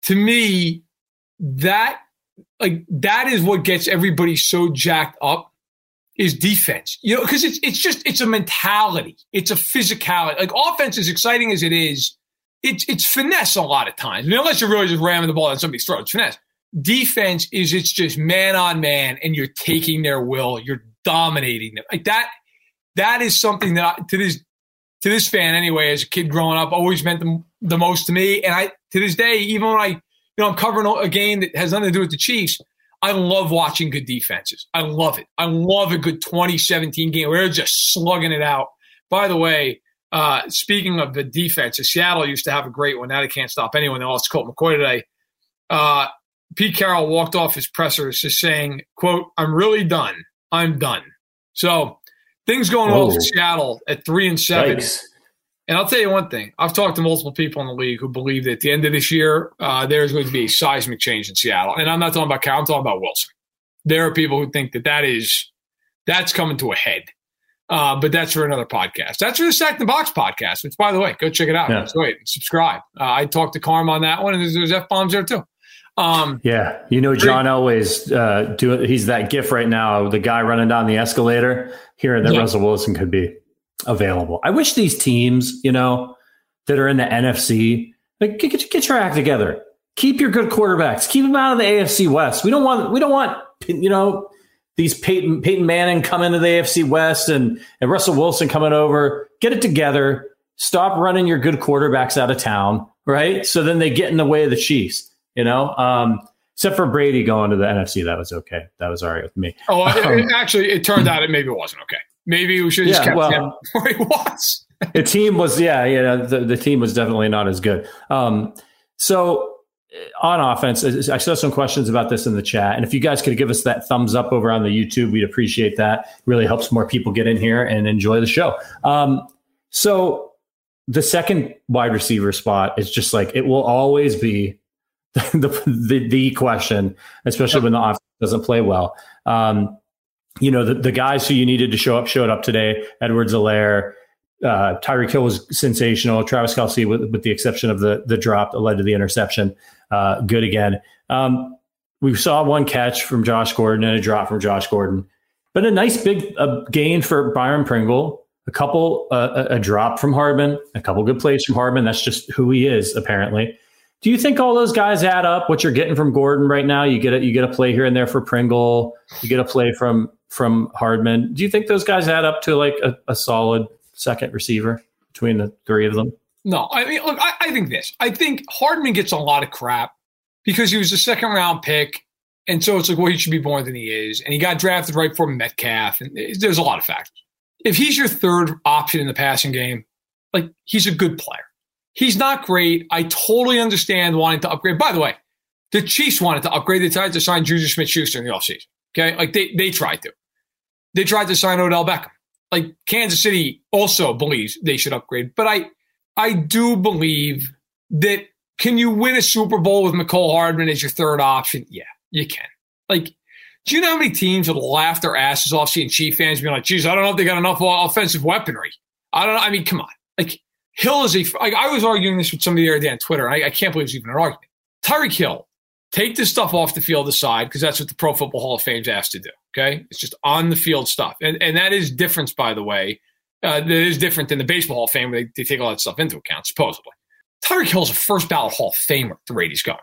to me, that like that is what gets everybody so jacked up is defense. You know, because it's it's just it's a mentality. It's a physicality. Like offense, as exciting as it is, it's it's finesse a lot of times. I mean, unless you're really just ramming the ball on somebody's throat, it's finesse. Defense is it's just man on man, and you're taking their will. You're dominating them. Like that. That is something that I, to this to this fan anyway, as a kid growing up, always meant the, the most to me. And I to this day, even when I you know I'm covering a game that has nothing to do with the Chiefs, I love watching good defenses. I love it. I love a good 2017 game where they're just slugging it out. By the way, uh, speaking of the defense, Seattle used to have a great one. Now they can't stop anyone. They lost Colt McCoy today. Uh, Pete Carroll walked off his presser just saying, quote, I'm really done. I'm done. So things going well for Seattle at three and seven. Yikes. And I'll tell you one thing. I've talked to multiple people in the league who believe that at the end of this year, uh, there's going to be a seismic change in Seattle. And I'm not talking about Cal; I'm talking about Wilson. There are people who think that that is that's coming to a head. Uh, but that's for another podcast. That's for the Stack the Box podcast, which, by the way, go check it out. Yeah. Subscribe. Uh, I talked to Carm on that one, and there's, there's F bombs there too. Um, yeah, you know, John always uh, do. He's that gif right now. The guy running down the escalator. Hearing that yeah. Russell Wilson could be available. I wish these teams, you know, that are in the NFC, like get, get your act together. Keep your good quarterbacks. Keep them out of the AFC West. We don't want. We don't want. You know, these Peyton, Peyton Manning coming to the AFC West and, and Russell Wilson coming over. Get it together. Stop running your good quarterbacks out of town, right? So then they get in the way of the Chiefs, you know? Um, except for Brady going to the NFC. That was okay. That was all right with me. Oh, um, it, actually, it turned out it maybe wasn't okay. Maybe we should just yeah, kept well, him <laughs> where he was. the team was, yeah, you know, the, the team was definitely not as good. Um, so on offense, I saw some questions about this in the chat. And if you guys could give us that thumbs up over on the YouTube, we'd appreciate that. It really helps more people get in here and enjoy the show. Um, so the second wide receiver spot is just like it will always be <laughs> the the, the question, especially when the offense doesn't play well. Um, you know, the, the guys who you needed to show up showed up today. Edwards-Helaire, uh, Tyreek Hill was sensational. Travis Kelce, with, with the exception of the the drop that led to the interception, uh, good again. Um, we saw one catch from Josh Gordon and a drop from Josh Gordon, but a nice big uh, gain for Byron Pringle. A couple, uh, a, a drop from Hardman, a couple good plays from Hardman. That's just who he is, apparently. Do you think all those guys add up? What you're getting from Gordon right now, you get a, you get a play here and there for Pringle, you get a play from from Hardman. Do you think those guys add up to like a, a solid second receiver between the three of them? No, I mean, look, I, I, think this. I think Hardman gets a lot of crap because he was a second round pick. And so it's like, well, he should be more than he is. And he got drafted right before Metcalf. And there's a lot of factors. If he's your third option in the passing game, like he's a good player. He's not great. I totally understand wanting to upgrade. By the way, the Chiefs wanted to upgrade. They tried to sign Juju Smith Schuster in the offseason. Okay. Like they, they tried to. They tried to sign Odell Beckham. Like Kansas City also believes they should upgrade. But I, I do believe that can you win a Super Bowl with Mecole Hardman as your third option? Yeah, you can. Like, do you know how many teams would laugh their asses off seeing Chief fans being like, geez, I don't know if they got enough offensive weaponry. I don't know. I mean, come on. Like, Hill is a. Like, I was arguing this with somebody the other day on Twitter. I, I can't believe it's even an argument. Tyreek Hill, take this stuff off the field aside because that's what the Pro Football Hall of Fame's asked to do. Okay. It's just on the field stuff. And, and that is difference, by the way, uh, that is different than the Baseball Hall of Fame where they, they take all that stuff into account, supposedly. Tyreek Hill's a first ballot Hall of Famer at the rate he's going.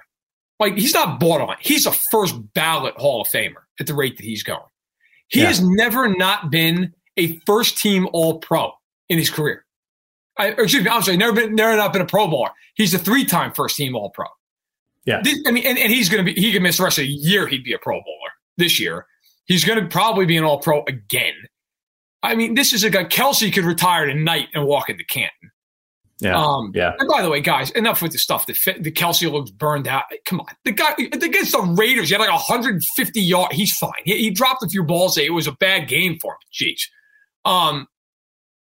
Like, he's not bought on. He's a first ballot Hall of Famer at the rate that he's going. He yeah. has never not been a first team All Pro in his career. I, excuse me, I'm sorry, never been, never not been a Pro Bowler. He's a three time first team All Pro. Yeah. This, I mean, and, and he's going to be, he can miss the rest of the year. He'd be a Pro Bowler this year. He's going to probably be an All Pro again. I mean, this is a guy. Kelce could retire tonight and walk into Canton. Yeah. Um, yeah. And by the way, guys, enough with the stuff. that fit, the Kelce looks burned out. Come on. The guy against the Raiders, he had like 150 yards. He's fine. He, he dropped a few balls. It was a bad game for him. Jeez. Um,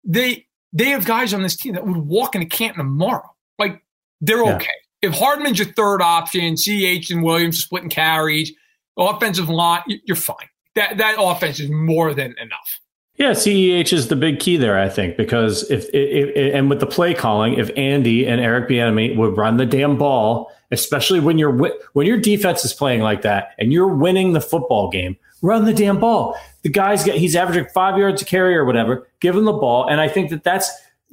they they have guys on this team that would walk into Canton tomorrow. Like they're Yeah. okay. If Hardman's your third option, CH and Williams splitting carries, offensive line, you- you're fine. That that offense is more than enough. Yeah, CEH is the big key there, I think, because if, if, if and with the play calling, if Andy and Eric Bieniemy would run the damn ball, especially when you're when your defense is playing like that and you're winning the football game, run the damn ball. The guy's get he's averaging five yards a carry or whatever. Give him the ball, and I think that that's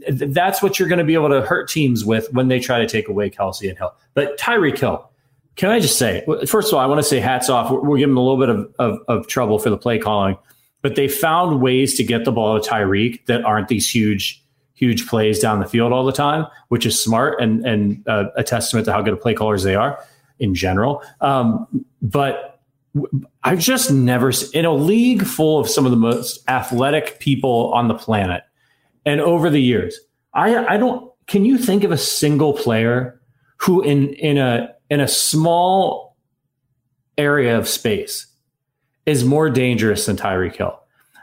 that's what you're going to be able to hurt teams with when they try to take away Kelce and Hill. But Tyreek Hill, can I just say, first of all, I want to say hats off. We're, giving him a little bit of, of, of trouble for the play calling, but they found ways to get the ball to Tyreek that aren't these huge, huge plays down the field all the time, which is smart and and uh, a testament to how good of play callers they are in general. Um, but I've just never in a league full of some of the most athletic people on the planet, and over the years, I I don't. Can you think of a single player who in in a in a small area of space is more dangerous than Tyreek Hill.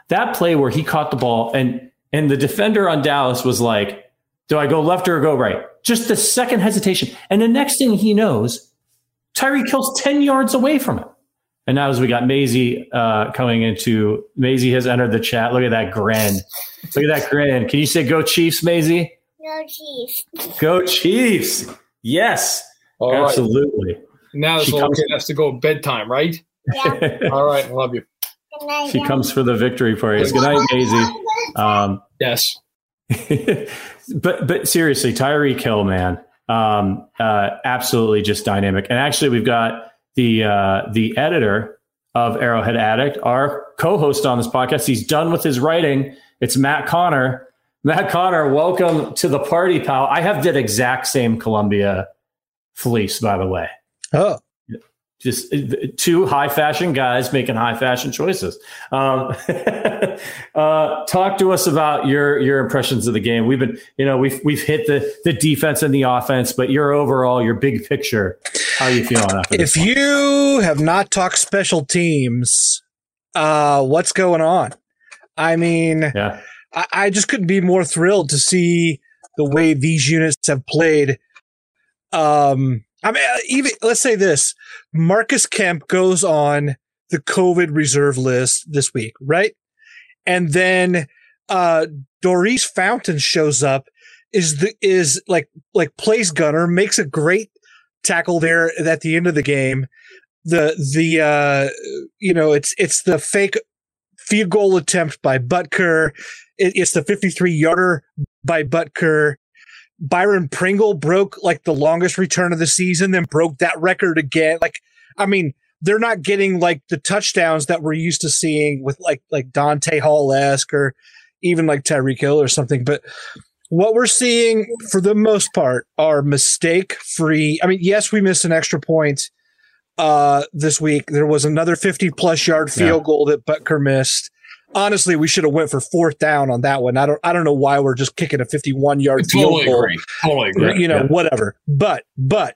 That play where he caught the ball and and the defender on Dallas was like, "Do I go left or go right?" Just the second hesitation, and the next thing he knows, Tyreek Hill's ten yards away from him. And now as we got Maisie uh, coming into, Maisie has entered the chat. Look at that grin. Look at that grin. Can you say "Go Chiefs," Maisie? No Chiefs. Go Chiefs! Yes, All right. absolutely. Now this She little comes- kid has to go bedtime, right? Yeah. <laughs> All right. I love you. Good night, she yeah. comes for the victory praise. Good night, Maisie. Um, Yes. <laughs> but but seriously, Tyreek Hill, man, um, uh, absolutely just dynamic. And actually, we've got the uh, the editor of Arrowhead Addict, our co-host on this podcast. He's done with his writing. It's Matt Conner. Matt Conner, welcome to the party, pal. I have that exact same Columbia fleece, by the way. Oh, just uh, two high fashion guys making high fashion choices. Um, <laughs> uh, talk to us about your your impressions of the game. We've been, you know, we've we've hit the the defense and the offense, but your overall, your big picture, how are you feeling after if you have not talked special teams, uh, what's going on? I mean, yeah, I, I just couldn't be more thrilled to see the way these units have played. Um, I mean, uh, even let's say this: Marcus Kemp goes on the COVID reserve list this week, right? And then uh, Daurice Fountain shows up, is the is like like plays gunner, makes a great tackle there at the end of the game. The the uh, you know it's it's the fake field goal attempt by Butker. It, it's the 53 yarder by Butker. Byron Pringle broke like the longest return of the season, then broke that record again. Like, I mean, they're not getting like the touchdowns that we're used to seeing with like like Dante Hall esque or even like Tyreek Hill or something. But what we're seeing for the most part are mistake free. I mean, yes, we missed an extra point uh, this week. There was another 50 plus yard field Yeah. goal that Butker missed. Honestly, we should have went for fourth down on that one. I don't I don't know why we're just kicking a 51 yard field Totally goal agree. Totally agree. you know, yeah. whatever. But, but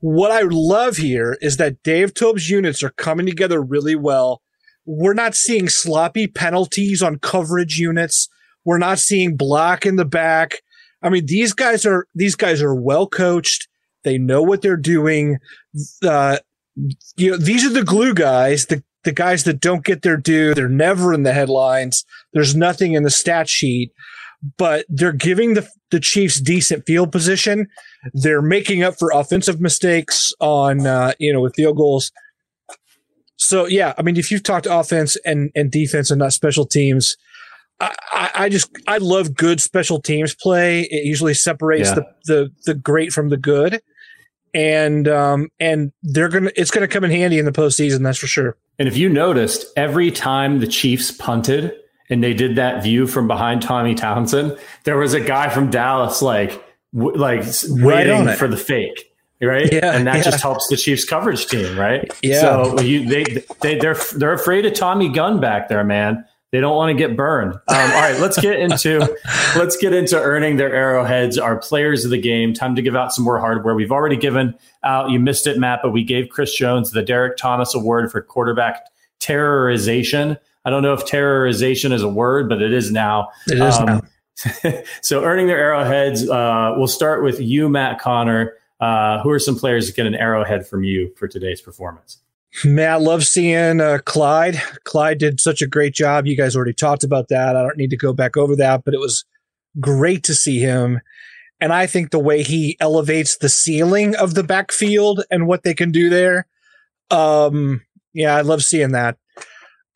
what I love here is that Dave Toub's units are coming together really well. We're not seeing sloppy penalties on coverage units. We're not seeing block in the back. I mean, these guys are, these guys are well coached. They know what they're doing. Uh, you know, these are the glue guys, the, the guys that don't get their due. They're never in the headlines. There's nothing in the stat sheet, but they're giving the, the Chiefs decent field position. They're making up for offensive mistakes on, uh, you know, with field goals. So yeah, I mean, if you've talked offense and, and defense and not special teams, I, I, I just I love good special teams play. It usually separates Yeah. the, the the great from the good, and um and they're gonna it's gonna come in handy in the postseason. That's for sure. And if you noticed, every time the Chiefs punted and they did that view from behind Tommy Townsend, there was a guy from Dallas like w- like Right waiting for the fake. Right, Yeah, and that yeah. just helps the Chiefs coverage team, right? Yeah. So you, they they they're they're afraid of Tommy Gunn back there, man. They don't want to get burned. Um, all right, let's get into let's get into earning their arrowheads. Our players of the game. Time to give out some more hardware. We've already given out. You missed it, Matt, but we gave Chris Jones the Derrick Thomas Award for quarterback terrorization. I don't know if terrorization is a word, but it is now. It is now. <laughs> so earning their arrowheads. Uh, we'll start with you, Matt Conner. Uh, who are some players that get an arrowhead from you for today's performance? Matt, love seeing uh, Clyde. Clyde did such a great job. You guys already talked about that. I don't need to go back over that, but it was great to see him. And I think the way he elevates the ceiling of the backfield and what they can do there. Um, yeah, I love seeing that.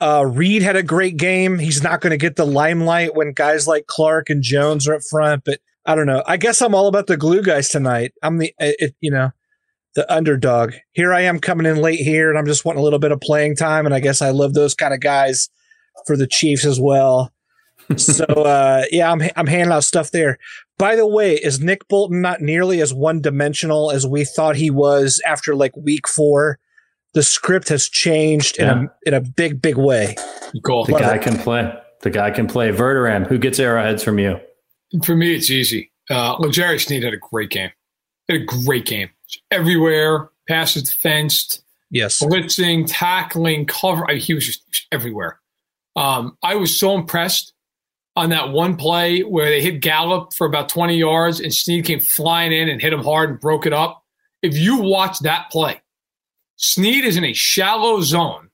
Uh, Reed had a great game. He's not going to get the limelight when guys like Clark and Jones are up front, but I don't know. I guess I'm all about the glue guys tonight. I'm the, it, you know, the underdog. Here I am coming in late here, and I'm just wanting a little bit of playing time. And I guess I love those kind of guys for the Chiefs as well. so <laughs> uh, yeah, I'm I'm handing out stuff there. By the way, is Nick Bolton not nearly as one dimensional as we thought he was after like week four? The script has changed Yeah. in a in a big big way. Cool. The Love guy it. can play. The guy can play. Verderame, who gets arrowheads from you? For me, it's easy. Uh, L'Jarius Sneed had a great game. Had a great game. Everywhere, passes fenced, Yes, blitzing, tackling, cover. I mean, he was just everywhere. Um, I was so impressed on that one play where they hit Gallup for about 20 yards and Sneed came flying in and hit him hard and broke it up. If you watch that play, Sneed is in a shallow zone.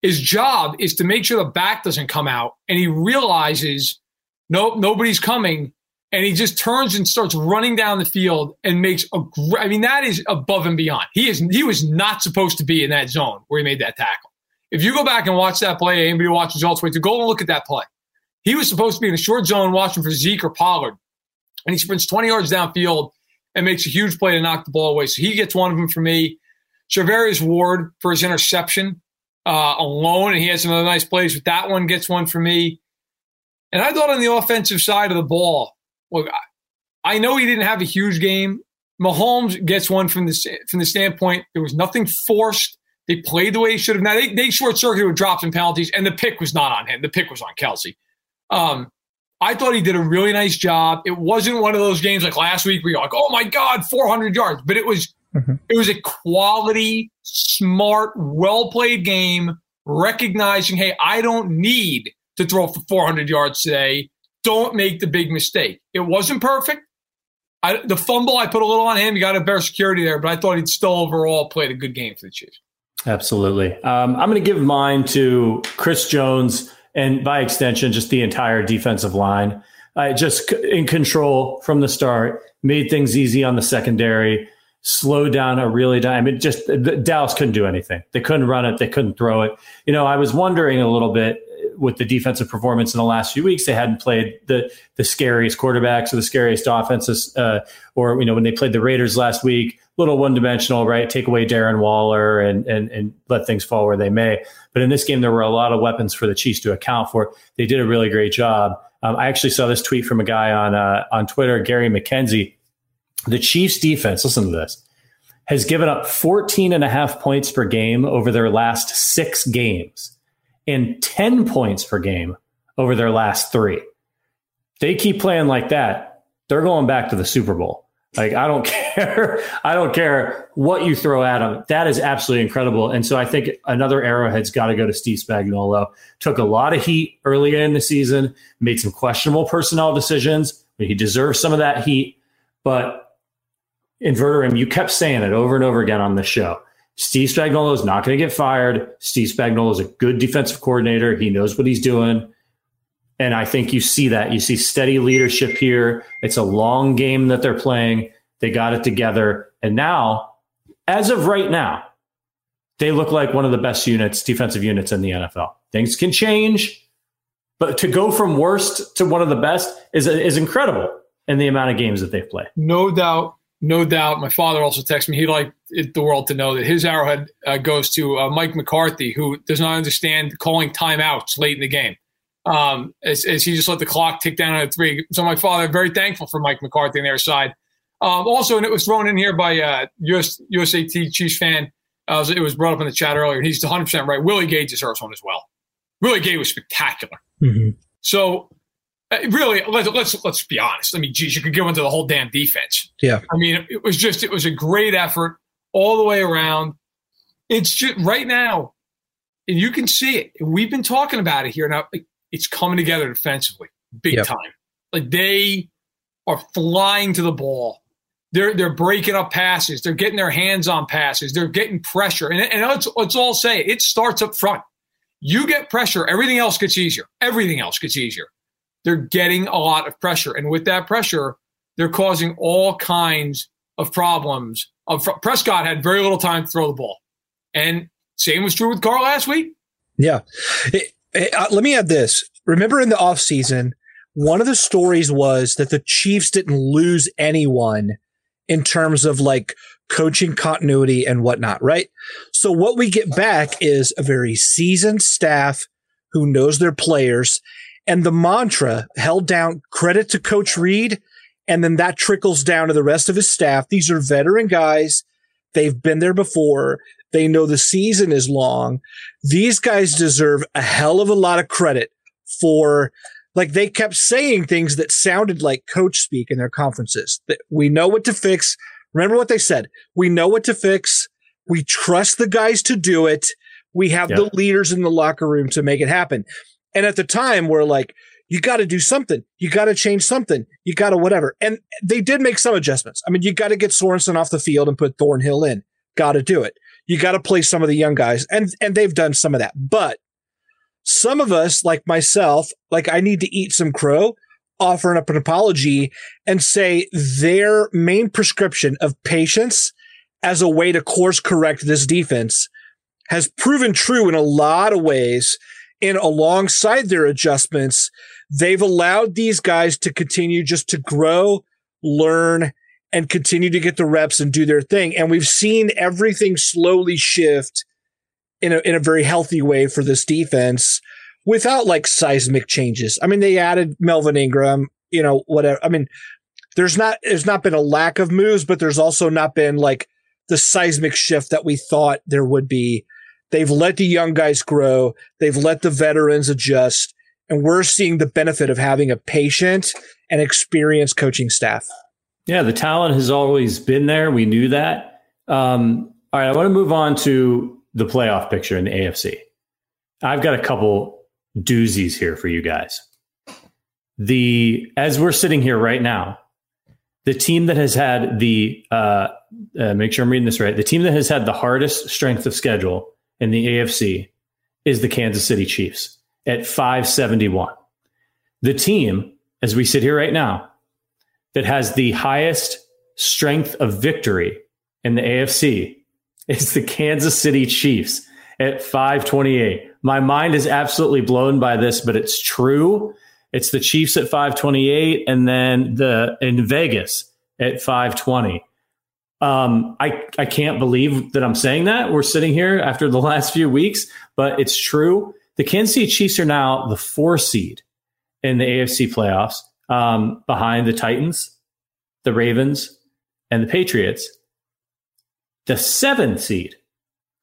His job is to make sure the back doesn't come out, and he realizes, nope, nobody's coming, and he just turns and starts running down the field and makes a. gr- I mean, that is above and beyond. He is he was not supposed to be in that zone where he made that tackle. If you go back and watch that play, anybody all the way to go and look at that play. He was supposed to be in a short zone watching for Zeke or Pollard, and he sprints 20 yards downfield and makes a huge play to knock the ball away. So he gets one of them for me. Charvarius Ward for his interception uh, alone, and he has some other nice plays, but that one gets one for me. And I thought on the offensive side of the ball, look, I, I know he didn't have a huge game. Mahomes gets one from the from the standpoint there was nothing forced. They played the way he should have. Now they, they short circuited with drops and penalties, and the pick was not on him. The pick was on Kelce. Um, I thought he did a really nice job. It wasn't one of those games like last week where you're like, oh my God, 400 yards. But it was Mhm. it was a quality, smart, well played game, recognizing, hey, I don't need to throw for 400 yards today. Don't make the big mistake. It wasn't perfect. I, the fumble, I put a little on him. You got a better security there, but I thought he'd still overall played a good game for the Chiefs. Absolutely. Um, I'm going to give mine to Chris Jones and by extension, just the entire defensive line. Just in control from the start, made things easy on the secondary, slowed down a really di- I mean, just Dallas couldn't do anything. They couldn't run it. They couldn't throw it. You know, I was wondering a little bit with the defensive performance in the last few weeks. They hadn't played the the scariest quarterbacks or the scariest offenses, uh, or you know, when they played the Raiders last week, little one dimensional, right? Take away Darren Waller and and and let things fall where they may. But in this game, there were a lot of weapons for the Chiefs to account for. They did a really great job. Um, I actually saw this tweet from a guy on uh, on Twitter, Gary McKenzie. The Chiefs defense, listen to this, has given up 14 and a half points per game over their last six games and 10 points per game over their last three. They keep playing like that. They're going back to the Super Bowl. Like, I don't <laughs> care. I don't care what you throw at them. That is absolutely incredible. And so I think another arrowhead's got to go to Steve Spagnuolo. Took a lot of heat earlier in the season, made some questionable personnel decisions. He deserves some of that heat. But in Verderame, you kept saying it over and over again on the show. Steve Spagnuolo is not going to get fired. Steve Spagnuolo is a good defensive coordinator. He knows what he's doing. And I think you see that. You see steady leadership here. It's a long game that they're playing. They got it together. And now, as of right now, they look like one of the best units, defensive units in the NFL. Things can change, but to go from worst to one of the best is, is incredible in the amount of games that they've played. No doubt, no doubt. My father also texted me. He'd like it, the world to know that his arrowhead uh, goes to uh, Mike McCarthy, who does not understand calling timeouts late in the game. Um, as, as he just let the clock tick down at three. So my father, very thankful for Mike McCarthy on their side. Um, also, and it was thrown in here by uh, US, USAT Chiefs fan. Uh, it was brought up in the chat earlier, and he's 100 percent right. Willie Gay deserves one as well. Willie Gay was spectacular. Mhm. So Uh, really, let's let's let's be honest. I mean, geez, you could go into the whole damn defense. Yeah. I mean, it was just it was a great effort all the way around. It's just right now, and you can see it. We've been talking about it here now. It's coming together defensively, big Yep. time. Like they are flying to the ball. They're they're breaking up passes. They're getting their hands on passes. They're getting pressure. And, and let's let's all say it, it starts up front. You get pressure, everything else gets easier. Everything else gets easier. They're getting a lot of pressure, and with that pressure, they're causing all kinds of problems. Of Prescott had very little time to throw the ball, and same was true with Carr last week. Yeah. It- it- uh, let me add this. Remember in the offseason, one of the stories was that the Chiefs didn't lose anyone in terms of like coaching continuity and whatnot, right? So what we get back is a very seasoned staff who knows their players and the mantra held down credit to coach Reid. And then that trickles down to the rest of his staff. These are veteran guys. They've been there before. They know the season is long. These guys deserve a hell of a lot of credit for like they kept saying things that sounded like coach speak in their conferences. That we know what to fix. Remember what they said. We know what to fix. We trust the guys to do it. We have Yeah. the leaders in the locker room to make it happen. And at the time, we're like, you got to do something. You got to change something. You got to whatever. And they did make some adjustments. I mean, you got to get Sorensen off the field and put Thornhill in. Got to do it. You got to play some of the young guys, and and they've done some of that. But some of us, like myself, like I need to eat some crow, offering up an apology and say their main prescription of patience as a way to course correct this defense has proven true in a lot of ways. And alongside their adjustments, they've allowed these guys to continue just to grow, learn, and continue to get the reps and do their thing. And we've seen everything slowly shift in a, in a very healthy way for this defense without like seismic changes. I mean, they added Melvin Ingram, you know, whatever. I mean, there's not, there's not been a lack of moves, but there's also not been like the seismic shift that we thought there would be. They've let the young guys grow. They've let the veterans adjust. And we're seeing the benefit of having a patient and experienced coaching staff. Yeah, the talent has always been there. We knew that. Um, all right, I want to move on to the playoff picture in the AFC. I've got a couple doozies here for you guys. The as we're sitting here right now, the team that has had the uh, uh, make sure I'm reading this right. The team that has had the hardest strength of schedule in the AFC is the Kansas City Chiefs at 571. The team, as we sit here right now, that has the highest strength of victory in the AFC is the Kansas City Chiefs at 528. My mind is absolutely blown by this, but it's true. It's the Chiefs at 528 and then the in Vegas at 520. Um, I, I can't believe that I'm saying that. We're sitting here after the <laughs> last few weeks, but it's true. The Kansas City Chiefs are now the four seed in the AFC playoffs um, behind the Titans, the Ravens, and the Patriots. The seventh seed,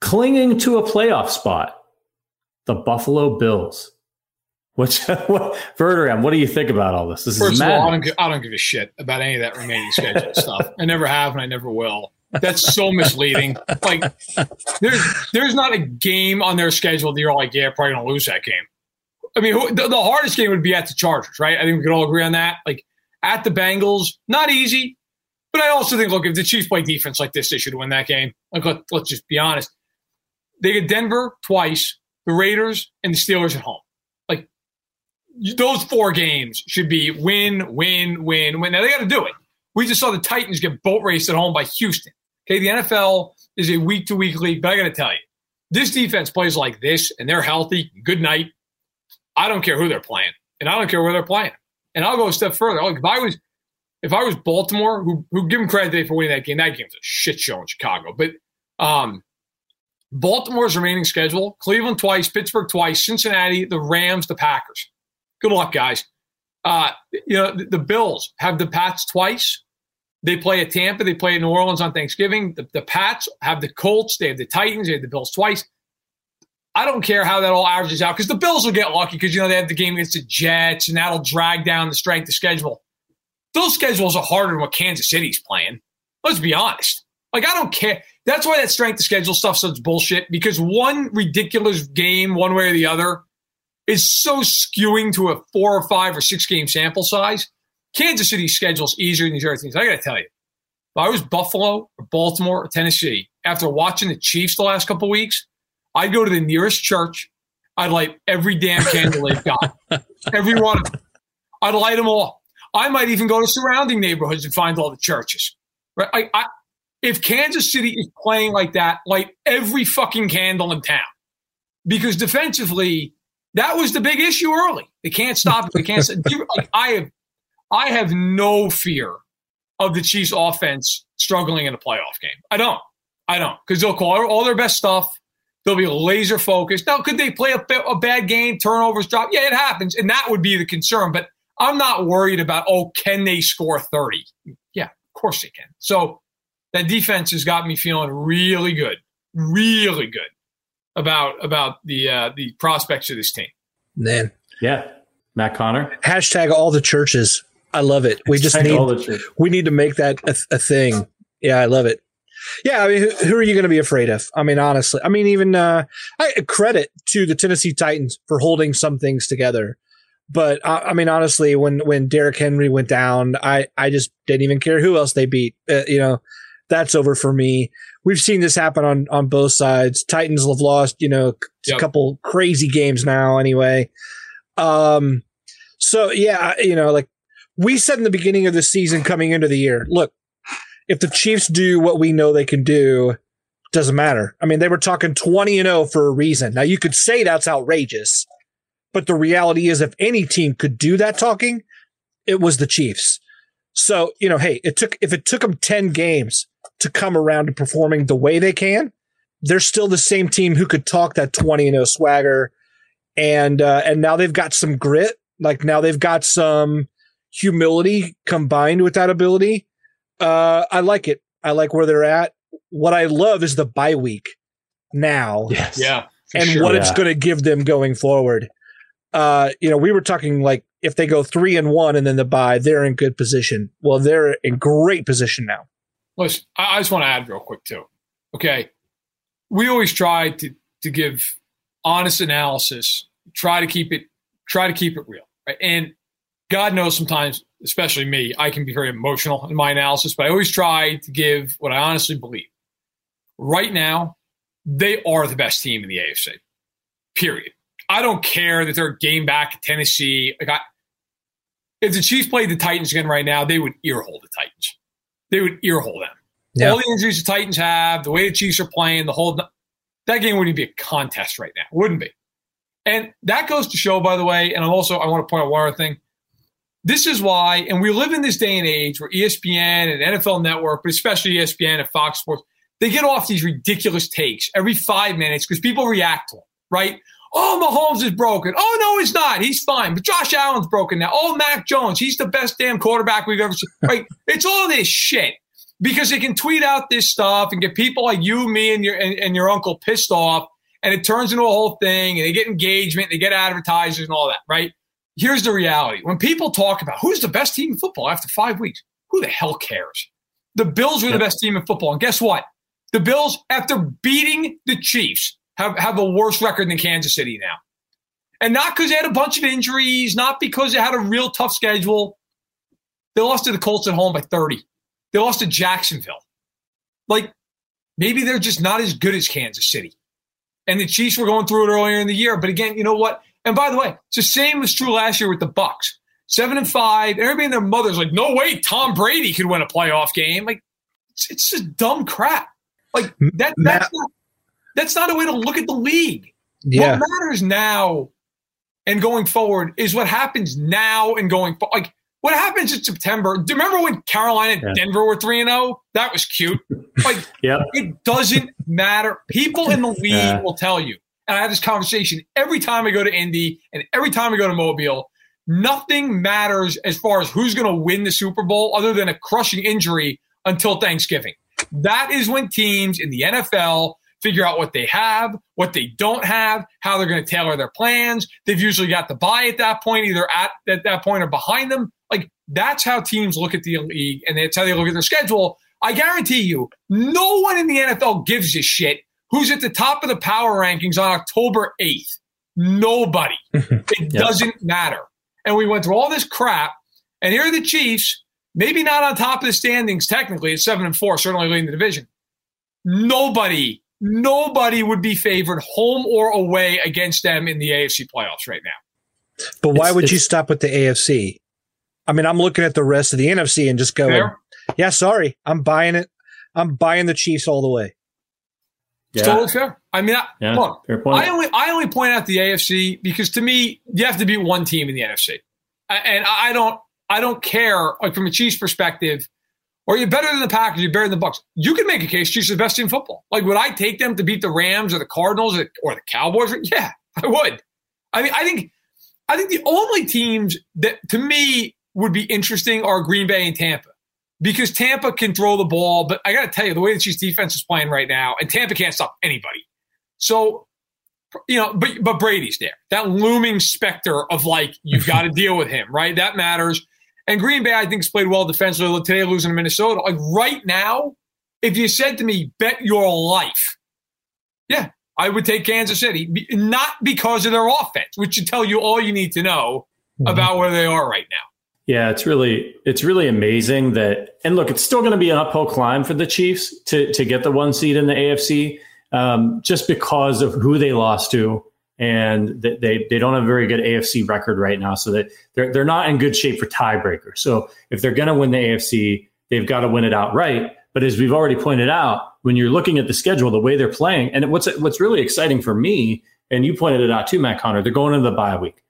clinging to a playoff spot, the Buffalo Bills. What's <laughs> what, Verderame, what do you think about all this? This First is of all, I mad. don't, I don't give a shit about any of that remaining schedule stuff. I never have, and I never will. That's so misleading. Like, there's there's not a game on their schedule that you're like, yeah, probably gonna lose that game. I mean, who, the, the hardest game would be at the Chargers, right? I think we could all agree on that. Like at the Bengals, not easy, but I also think, look, if the Chiefs play defense like this, they should win that game. Like, let, let's just be honest. They get Denver twice, the Raiders, and the Steelers at home. Those four games should be win, win, win, win. Now they got to do it. We just saw the Titans get boat raced at home by Houston. Okay, the NFL is a week to week league, but I got to tell you, this defense plays like this, and they're healthy. Good night. I don't care who they're playing, and I don't care where they're playing. And I'll go a step further. Like if I was, if I was Baltimore, who who give them credit for winning that game, that game's a shit show in Chicago. But um, Baltimore's remaining schedule: Cleveland twice, Pittsburgh twice, Cincinnati, the Rams, the Packers. Good luck, guys. Uh, you know the, the Bills have the Pats twice. They play at Tampa. They play at New Orleans on Thanksgiving. The, the Pats have the Colts. They have the Titans. They have the Bills twice. I don't care how that all averages out because the Bills will get lucky because you know they have the game against the Jets and that'll drag down the strength of schedule. Those schedules are harder than what Kansas City's playing. Let's be honest. Like I don't care. That's why that strength of schedule stuff such bullshit because one ridiculous game, one way or the other, is so skewing to a four or five or six game sample size. Kansas City's schedule is easier than these other teams. I got to tell you, if I was Buffalo or Baltimore or Tennessee, after watching the Chiefs the last couple weeks, I'd go to the nearest church. I'd light every damn candle they've got, <laughs> every one of them. I'd light them all. I might even go to surrounding neighborhoods and find all the churches. Right? I, I, if Kansas City is playing like that, light every fucking candle in town, because defensively, that was the big issue early. They can't stop it. They can't. like, I have, I have no fear of the Chiefs' offense struggling in a playoff game. I don't. I don't because they'll call all their best stuff. They'll be laser focused. Now, could they play a, a bad game, turnovers drop? Yeah, it happens, and that would be the concern. But I'm not worried about oh, can they score 30? Yeah, of course they can. So that defense has got me feeling really good, really good about about the uh, the prospects of this team. Man, yeah, Matt Conner. Hashtag all the churches. I love it. We just need we need to make that a, a, thing. Yeah, I love it. Yeah, I mean, who, who are you going to be afraid of? I mean, honestly, I mean, even uh, I credit to the Tennessee Titans for holding some things together. But uh, I mean, honestly, when when Derrick Henry went down, I I just didn't even care who else they beat. Uh, you know, that's over for me. We've seen this happen on on both sides. Titans have lost, you know, yep. a couple crazy games now. Anyway, um, so yeah, you know, like we said in the beginning of the season, coming into the year, look, if the Chiefs do what we know they can do, doesn't matter. I mean, they were talking twenty and zero oh for a reason. Now you could say that's outrageous, but the reality is, if any team could do that talking, it was the Chiefs. So, you know, hey, it took, if it took them 10 games to come around to performing the way they can, they're still the same team who could talk that 20 and 0 swagger. And, uh, and now they've got some grit. Like now they've got some humility combined with that ability. Uh, I like it. I like where they're at. What I love is the bye week now. Yes. Yeah. And sure, what yeah. it's going to give them going forward. Uh, you know, we were talking like if they go three and one and then the bye, they're in good position. Well, they're in great position now. Listen, I just want to add real quick too. Okay, we always try to to give honest analysis, try to keep it try to keep it real, right? And God knows sometimes, especially me, I can be very emotional in my analysis, but I always try to give what I honestly believe. Right now, they are the best team in the AFC. Period. I don't care that they're game back at Tennessee. Like I, if the Chiefs played the Titans again right now, they would earhole the Titans. They would earhole them. Yeah. All the injuries the Titans have, the way the Chiefs are playing, the whole that game wouldn't be a contest right now. Wouldn't be. And that goes to show, by the way, and I'm also I want to point out one other thing. This is why, and we live in this day and age where ESPN and NFL Network, but especially ESPN and Fox Sports, they get off these ridiculous takes every five minutes because people react to them, right? Oh, Mahomes is broken. Oh, no, he's not. He's fine. But Josh Allen's broken now. Oh, Mac Jones, he's the best damn quarterback we've ever seen. Right? <laughs> it's all this shit because they can tweet out this stuff and get people like you, me, and your and, and your uncle pissed off, and it turns into a whole thing, and they get engagement, they get advertisers and all that. Right? Here's the reality: when people talk about who's the best team in football after five weeks, who the hell cares? The Bills were the best team in football, and guess what? The Bills, after beating the Chiefs, have, have a worse record than Kansas City now. And not because they had a bunch of injuries, not because they had a real tough schedule. They lost to the Colts at home by 30. They lost to Jacksonville. Like, maybe they're just not as good as Kansas City. And the Chiefs were going through it earlier in the year. But again, you know what? And by the way, it's the same was true last year with the Bucs. Seven and five. Everybody and their mother's like, no way, Tom Brady could win a playoff game. Like, it's, it's just dumb crap. Like that. That's not that's not a way to look at the league. Yeah. What matters now and going forward is what happens now and going forward. Like what happens in September. Do you remember when Carolina and yeah. Denver were 3 and 0? That was cute. <laughs> Like yep. it doesn't matter. People in the league yeah. will tell you. And I have this conversation every time I go to Indy and every time I go to Mobile. Nothing matters as far as who's going to win the Super Bowl other than a crushing injury until Thanksgiving. That is when teams in the NFL figure out what they have, what they don't have, how they're going to tailor their plans. They've usually got the bye at that point, either at, at that point or behind them. Like that's how teams look at the league and that's how they look at their schedule. I guarantee you, no one in the NFL gives a shit who's at the top of the power rankings on October 8th. Nobody. <laughs> it doesn't matter. And we went through all this crap, and here are the Chiefs, maybe not on top of the standings technically at seven and four, certainly leading the division. Nobody, nobody would be favored home or away against them in the AFC playoffs right now. But why It's- would you stop with the AFC? I mean, I'm looking at the rest of the NFC and just going, Fair? yeah, sorry, I'm buying it. I'm buying the Chiefs all the way. It's totally fair. I mean, I, Yeah, look, fair point. I only I only point out the AFC because to me, you have to beat one team in the NFC, and I don't I don't care like from a Chiefs perspective. Or you're better than the Packers, you're better than the Bucs. You can make a case Chiefs are the best team in football. Like, would I take them to beat the Rams or the Cardinals or, or the Cowboys? Yeah, I would. I mean, I think I think the only teams that to me would be interesting are Green Bay and Tampa. Because Tampa can throw the ball, but I got to tell you, the way the Chiefs defense is playing right now, and Tampa can't stop anybody. So, you know, but but Brady's there. That looming specter of like you've got to <laughs> deal with him, right? That matters. And Green Bay, I think, has played well defensively. Today, losing to Minnesota. Like right now, if you said to me, "Bet your life," yeah, I would take Kansas City, not because of their offense, which should tell you all you need to know about where they are right now. Yeah, it's really it's really amazing that and look, it's still going to be an uphill climb for the Chiefs to to get the one seed in the AFC, um, just because of who they lost to, and they they don't have a very good AFC record right now, so that they're they're not in good shape for tiebreaker. So if they're going to win the AFC, they've got to win it outright. But as we've already pointed out, when you're looking at the schedule, the way they're playing, and what's what's really exciting for me, and you pointed it out too, Matt Conner, they're going into the bye week.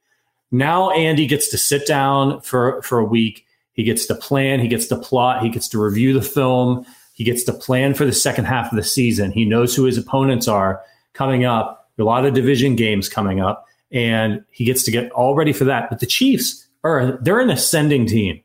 Now Andy gets to sit down for for a week. He gets to plan. He gets to plot. He gets to review the film. He gets to plan for the second half of the season. He knows who his opponents are coming up. A lot of division games coming up, and he gets to get all ready for that. But the Chiefs are they're an ascending team.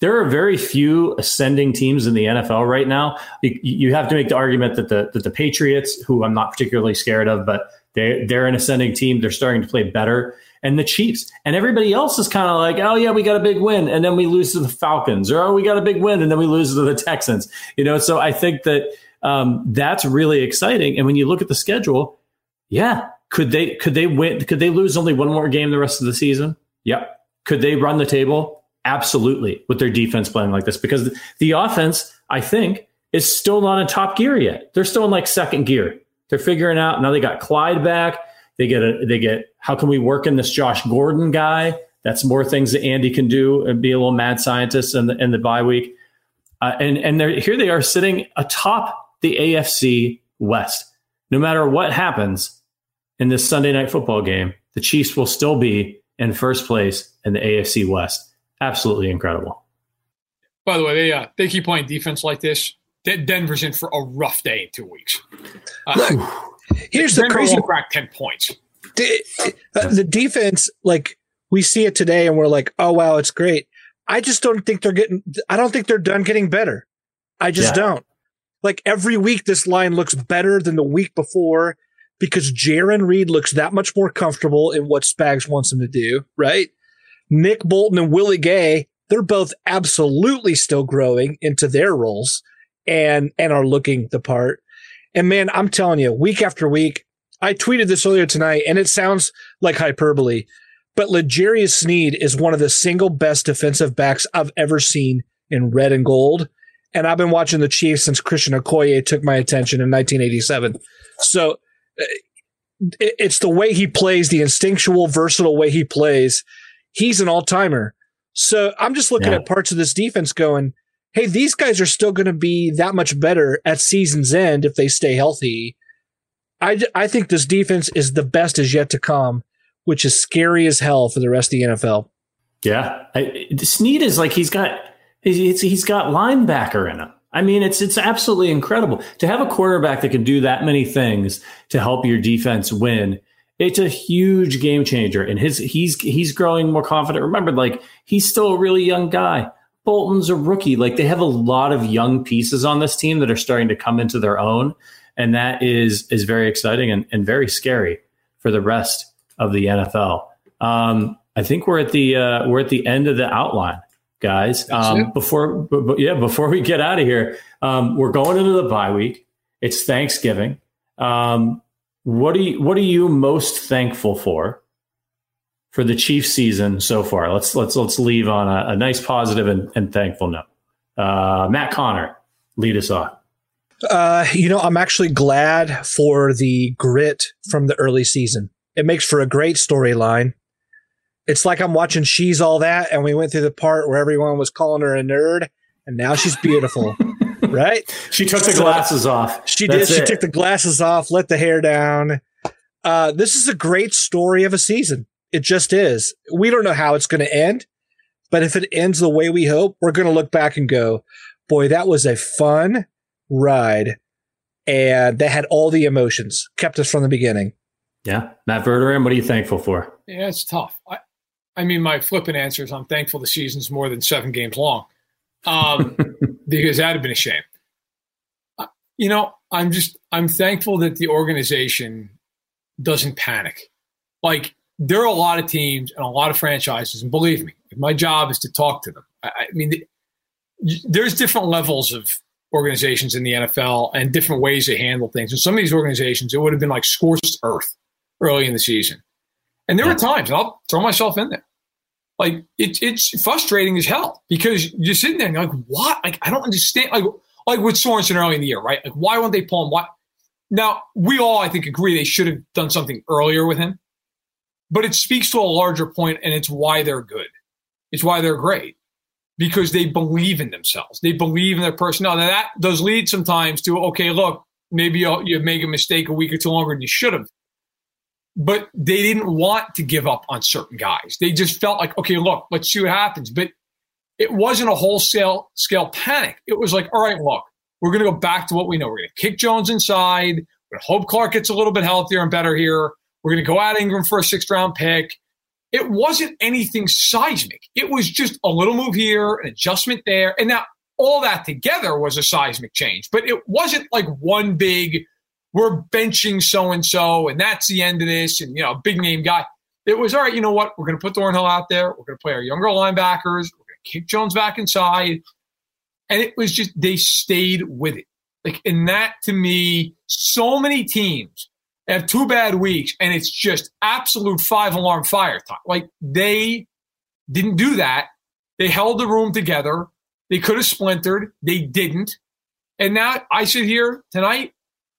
There are very few ascending teams in the NFL right now. You, have to make the argument that the that the Patriots, who I'm not particularly scared of, but they they're an ascending team. They're starting to play better, and the Chiefs and everybody else is kind of like, oh yeah, we got a big win, and then we lose to the Falcons, or oh we got a big win, and then we lose to the Texans. You know, so I think that um, that's really exciting. And when you look at the schedule, yeah, could they could they win? Could they lose only one more game the rest of the season? Yep. Could they run the table? Absolutely, with their defense playing like this, because the offense, I think, is still not in top gear yet. They're still in like second gear. They're figuring out now. They got Clyde back. They get a. They get. How can we work in this Josh Gordon guy? That's more things that Andy can do and be a little mad scientist in the in the bye week. Uh, and and they're, here they are sitting atop the AFC West. No matter what happens in this Sunday night football game, the Chiefs will still be in first place in the AFC West. Absolutely incredible. By the way, they uh, they keep playing defense like this. De- Denver's in for a rough day in two weeks. Uh, Here's the crazy will crack ten points. the, uh, the defense, like we see it today, and we're like, oh wow, it's great. I just don't think they're getting. I don't think they're done getting better. I just Yeah. don't. Like every week, this line looks better than the week before because Jarran Reed looks that much more comfortable in what Spags wants him to do. Right? Nick Bolton and Willie Gay, they're both absolutely still growing into their roles and and are looking the part. And man, I'm telling you, week after week, I tweeted this earlier tonight, and it sounds like hyperbole, but L'Jarius Sneed is one of the single best defensive backs I've ever seen in red and gold. And I've been watching the Chiefs since Christian Okoye took my attention in 1987. So Uh, it's the way he plays, the instinctual, versatile way he plays. He's an all timer. So I'm just looking Yeah. at parts of this defense going, hey, these guys are still going to be that much better at season's end if they stay healthy. I, I think this defense is the best is yet to come, which is scary as hell for the rest of the NFL. Yeah, I, Sneed is like he's got he's, he's got linebacker in him. I mean, it's it's absolutely incredible to have a quarterback that can do that many things to help your defense win. It's a huge game changer, and his he's he's growing more confident. Remember, like he's still a really young guy. Bolton's a rookie. Like they have a lot of young pieces on this team that are starting to come into their own. and that is is very exciting and, and very scary for the rest of the NFL. Um, I think we're at the uh, we're at the end of the outline, guys. Um, before, b- b- yeah, before we get out of here, um, we're going into the bye week. It's Thanksgiving. Um, what are you What are you most thankful for for the Chiefs season so far? Let's let's let's leave on a, a nice positive and, and thankful note. Uh, Matt Conner, lead us off. Uh, you know, I'm actually glad for the grit from the early season. It makes for a great storyline. It's like I'm watching She's All That, and we went through the part where everyone was calling her a nerd, and now she's beautiful, <laughs> right? She took the glasses off. She That's did. She it. took the glasses off, let the hair down. Uh, this is a great story of a season. It just is. We don't know how it's going to end, but if it ends the way we hope, we're going to look back and go, boy, that was a fun ride. And they had all the emotions, kept us from the beginning. Yeah, Matt Verderame, what are you thankful for? Yeah, it's tough. I, I mean, my flippant answer is I'm thankful the season's more than seven games long, um, <laughs> because that'd have been a shame. Uh, You know, I'm just I'm thankful that the organization doesn't panic. Like there are a lot of teams and a lot of franchises, and believe me, my job is to talk to them. I, I mean, the, there's different levels of organizations in the NFL and different ways they handle things. And some of these organizations, it would have been like scorched earth early in the season. And there Yeah. were times, and I'll throw myself in there. Like it's it's frustrating as hell because you're sitting there and you're like, what? Like I don't understand. Like like with Sorensen early in the year, right? Like why won't they pull him? Why? Now we all, I think, agree they should have done something earlier with him. But it speaks to a larger point, and it's why they're good. It's why they're great because they believe in themselves. They believe in their personnel. Now that does lead sometimes to okay, look, maybe you make a mistake a week or two longer than you should have. But they didn't want to give up on certain guys. They just felt like, okay, look, let's see what happens. But it wasn't a wholesale scale panic. It was like, all right, look, we're going to go back to what we know. We're going to kick Jones inside. We're going to hope Clark gets a little bit healthier and better here. We're going to go at Ingram for a sixth round pick. It wasn't anything seismic. It was just a little move here, an adjustment there. And now all that together was a seismic change, but it wasn't like one big, we're benching so and so, and that's the end of this, and, you know, big name guy. It was, all right, you know what? We're going to put Thornhill out there. We're going to play our younger linebackers. We're going to kick Jones back inside. And it was just, they stayed with it. Like, and that to me, so many teams have two bad weeks and it's just absolute five alarm fire time. Like they didn't do that. They held the room together. They could have splintered. They didn't. And now I sit here tonight.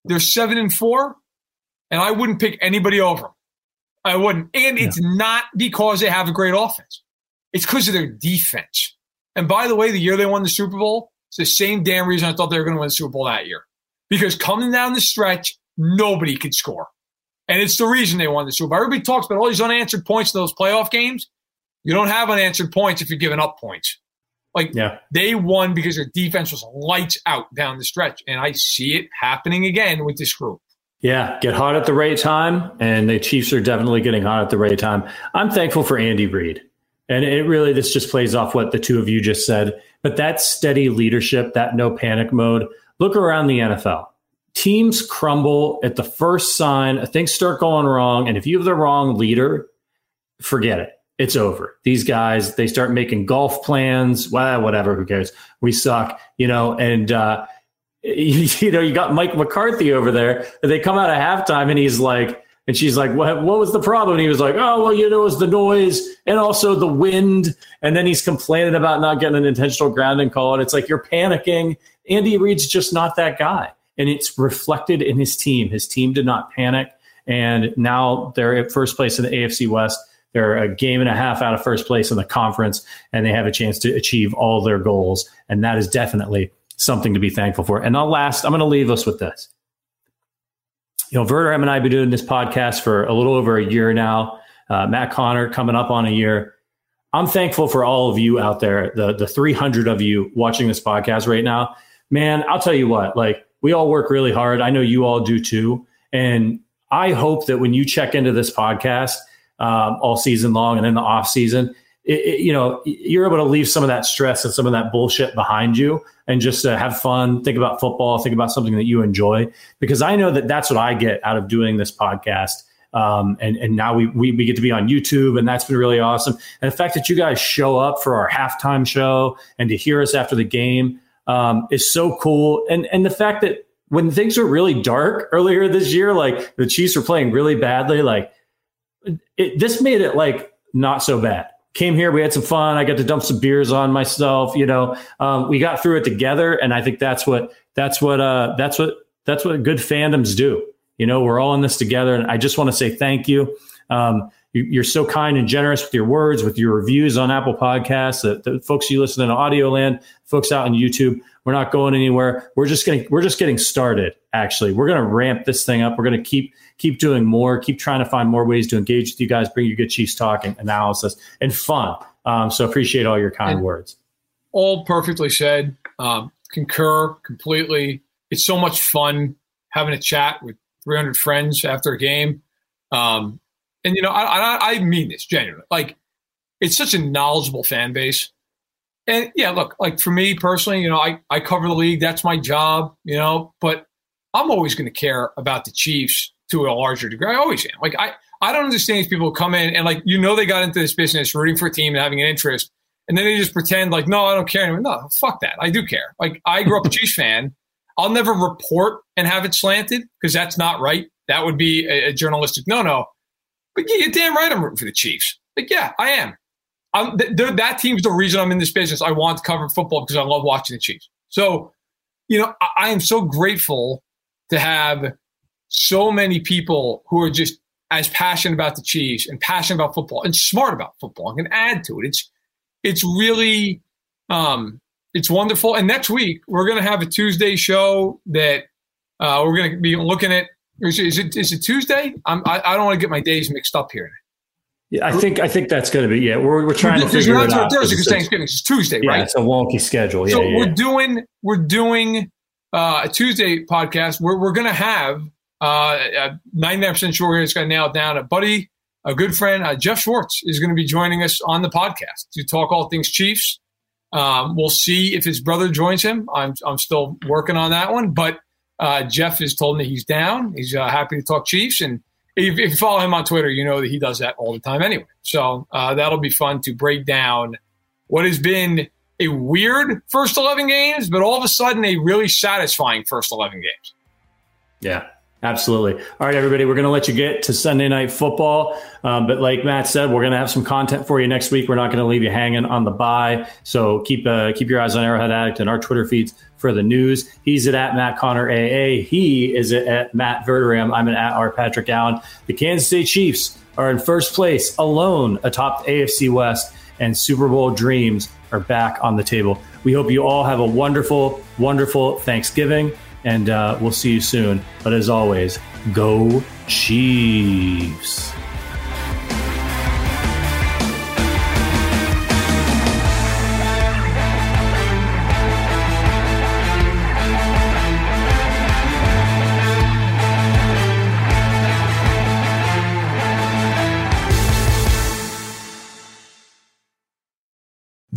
They're seven and four, and I wouldn't pick anybody over them. I wouldn't. And it's not because they have a great offense. It's because of their defense. And by the way, the year they won the Super Bowl, it's the same damn reason I thought they were going to win the Super Bowl that year. Because coming down the stretch, nobody could score. And it's the reason they won the Super Bowl. Everybody talks about all these unanswered points in those playoff games. You don't have unanswered points if you're giving up points. Like Yeah. they won because their defense was lights out down the stretch. And I see it happening again with this group. Yeah, get hot at the right time, and the Chiefs are definitely getting hot at the right time. I'm thankful for Andy Reid, and it really this just plays off what the two of you just said. But that steady leadership, that no panic mode. Look around the NFL. Teams crumble at the first sign. Things start going wrong, and if you have the wrong leader, forget it. It's over. These guys, they start making golf plans. Well, whatever. Who cares? We suck, you know. And uh, <laughs> you know, you got Mike McCarthy over there. And they come out at halftime, and he's like, and she's like, what, what was the problem? And he was like, oh, well, you know, it was the noise and also the wind. And then he's complaining about not getting an intentional grounding call. And it's like, you're panicking. Andy Reid's just not that guy. And it's reflected in his team. His team did not panic. And now they're at first place in the AFC West. They're a game and a half out of first place in the conference, and they have a chance to achieve all their goals. And that is definitely something to be thankful for. And I'll last, I'm going to leave us with this. You know, Verder and I have been doing this podcast for a little over a year now. Uh, Matt Conner coming up on a year. I'm thankful for all of you out there, the the 300 of you watching this podcast right now. Man, I'll tell you what, like we all work really hard. I know you all do too. And I hope that when you check into this podcast um, all season long and in the off season, it, it, you know, you're able to leave some of that stress and some of that bullshit behind you and just uh, have fun, think about football, think about something that you enjoy. Because I know that that's what I get out of doing this podcast. Um, and, and now we, we, we get to be on YouTube and that's been really awesome. And the fact that you guys show up for our halftime show and to hear us after the game, um, is so cool. And, and the fact that when things were really dark earlier this year, like the Chiefs were playing really badly, like it, this made it like not so bad came here. We had some fun. I got to dump some beers on myself. You know, um, we got through it together, and I think that's what that's what uh, that's what that's what good fandoms do. You know, we're all in this together, and I just want to say thank you. Um, you are so kind and generous with your words, with your reviews on Apple Podcasts. The, the folks you listen in Audio Land, folks out on YouTube. We're not going anywhere. We're just getting we're just getting started. Actually, we're going to ramp this thing up. We're going to keep keep doing more, keep trying to find more ways to engage with you guys, bring you good Chiefs talk and analysis and fun. Um, so appreciate all your kind and words. All perfectly said. Um, concur completely. It's so much fun having a chat with 300 friends after a game. Um, and you know, I, I, I mean this genuinely. Like, it's such a knowledgeable fan base. And yeah, look, like for me personally, you know, I, I cover the league. That's my job, you know, but I'm always going to care about the Chiefs to a larger degree. I always am. Like I, I don't understand these people come in and like you know they got into this business rooting for a team and having an interest, and then they just pretend like no, I don't care anymore. No, fuck that. I do care. Like I grew up a Chiefs fan. I'll never report and have it slanted because that's not right. That would be a, a journalistic no no. But yeah, you're damn right. I'm rooting for the Chiefs. Like yeah, I am. I'm, th- th- that team's the reason I'm in this business. I want to cover football because I love watching the Chiefs. So, you know, I, I am so grateful to have so many people who are just as passionate about the Chiefs and passionate about football and smart about football and can add to it. It's it's really um, it's wonderful. And next week we're going to have a Tuesday show that uh, we're going to be looking at. Is, is it is it Tuesday? I'm, I, I don't want to get my days mixed up here. Yeah, I think I think that's going to be. Yeah, we're we're trying to figure it out. Thursday because Thanksgiving. It's Tuesday, yeah, right? It's a wonky schedule. Yeah, so yeah, we're doing we're doing uh, a Tuesday podcast. We're we're going to have uh, 99% sure it's going to nail it down. A buddy, a good friend, uh, Jeff Schwartz, is going to be joining us on the podcast to talk all things Chiefs. Um, we'll see if his brother joins him. I'm, I'm still working on that one, but uh, Jeff has told me he's down. He's uh, happy to talk Chiefs. And if, if, you follow him on Twitter, you know that he does that all the time anyway. So uh, that'll be fun to break down what has been a weird first 11 games, but all of a sudden a really satisfying first 11 games. Yeah, Absolutely. All right, everybody, we're going to let you get to Sunday night football. Um, but like Matt said, we're going to have some content for you next week. We're not going to leave you hanging on the bye. So keep uh, keep your eyes on Arrowhead Addict and our Twitter feeds for the news. He's at, at Matt Conner AA. He is at, at Matt Verderame. I'm at, at R Patrick Allen. The Kansas City Chiefs are in first place alone atop the AFC West, and Super Bowl dreams are back on the table. We hope you all have a wonderful, wonderful Thanksgiving and uh, we'll see you soon. But as always, go Chiefs.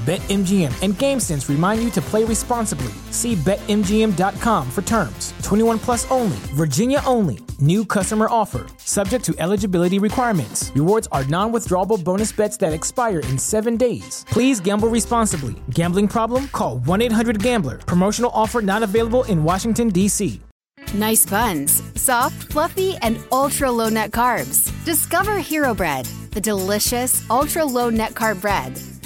BetMGM and GameSense remind you to play responsibly. See BetMGM.com for terms. 21 plus only, Virginia only. New customer offer. Subject to eligibility requirements. Rewards are non withdrawable bonus bets that expire in seven days. Please gamble responsibly. Gambling problem? Call 1 800 Gambler. Promotional offer not available in Washington, D.C. Nice buns, soft, fluffy, and ultra low net carbs. Discover Hero Bread, the delicious ultra low net carb bread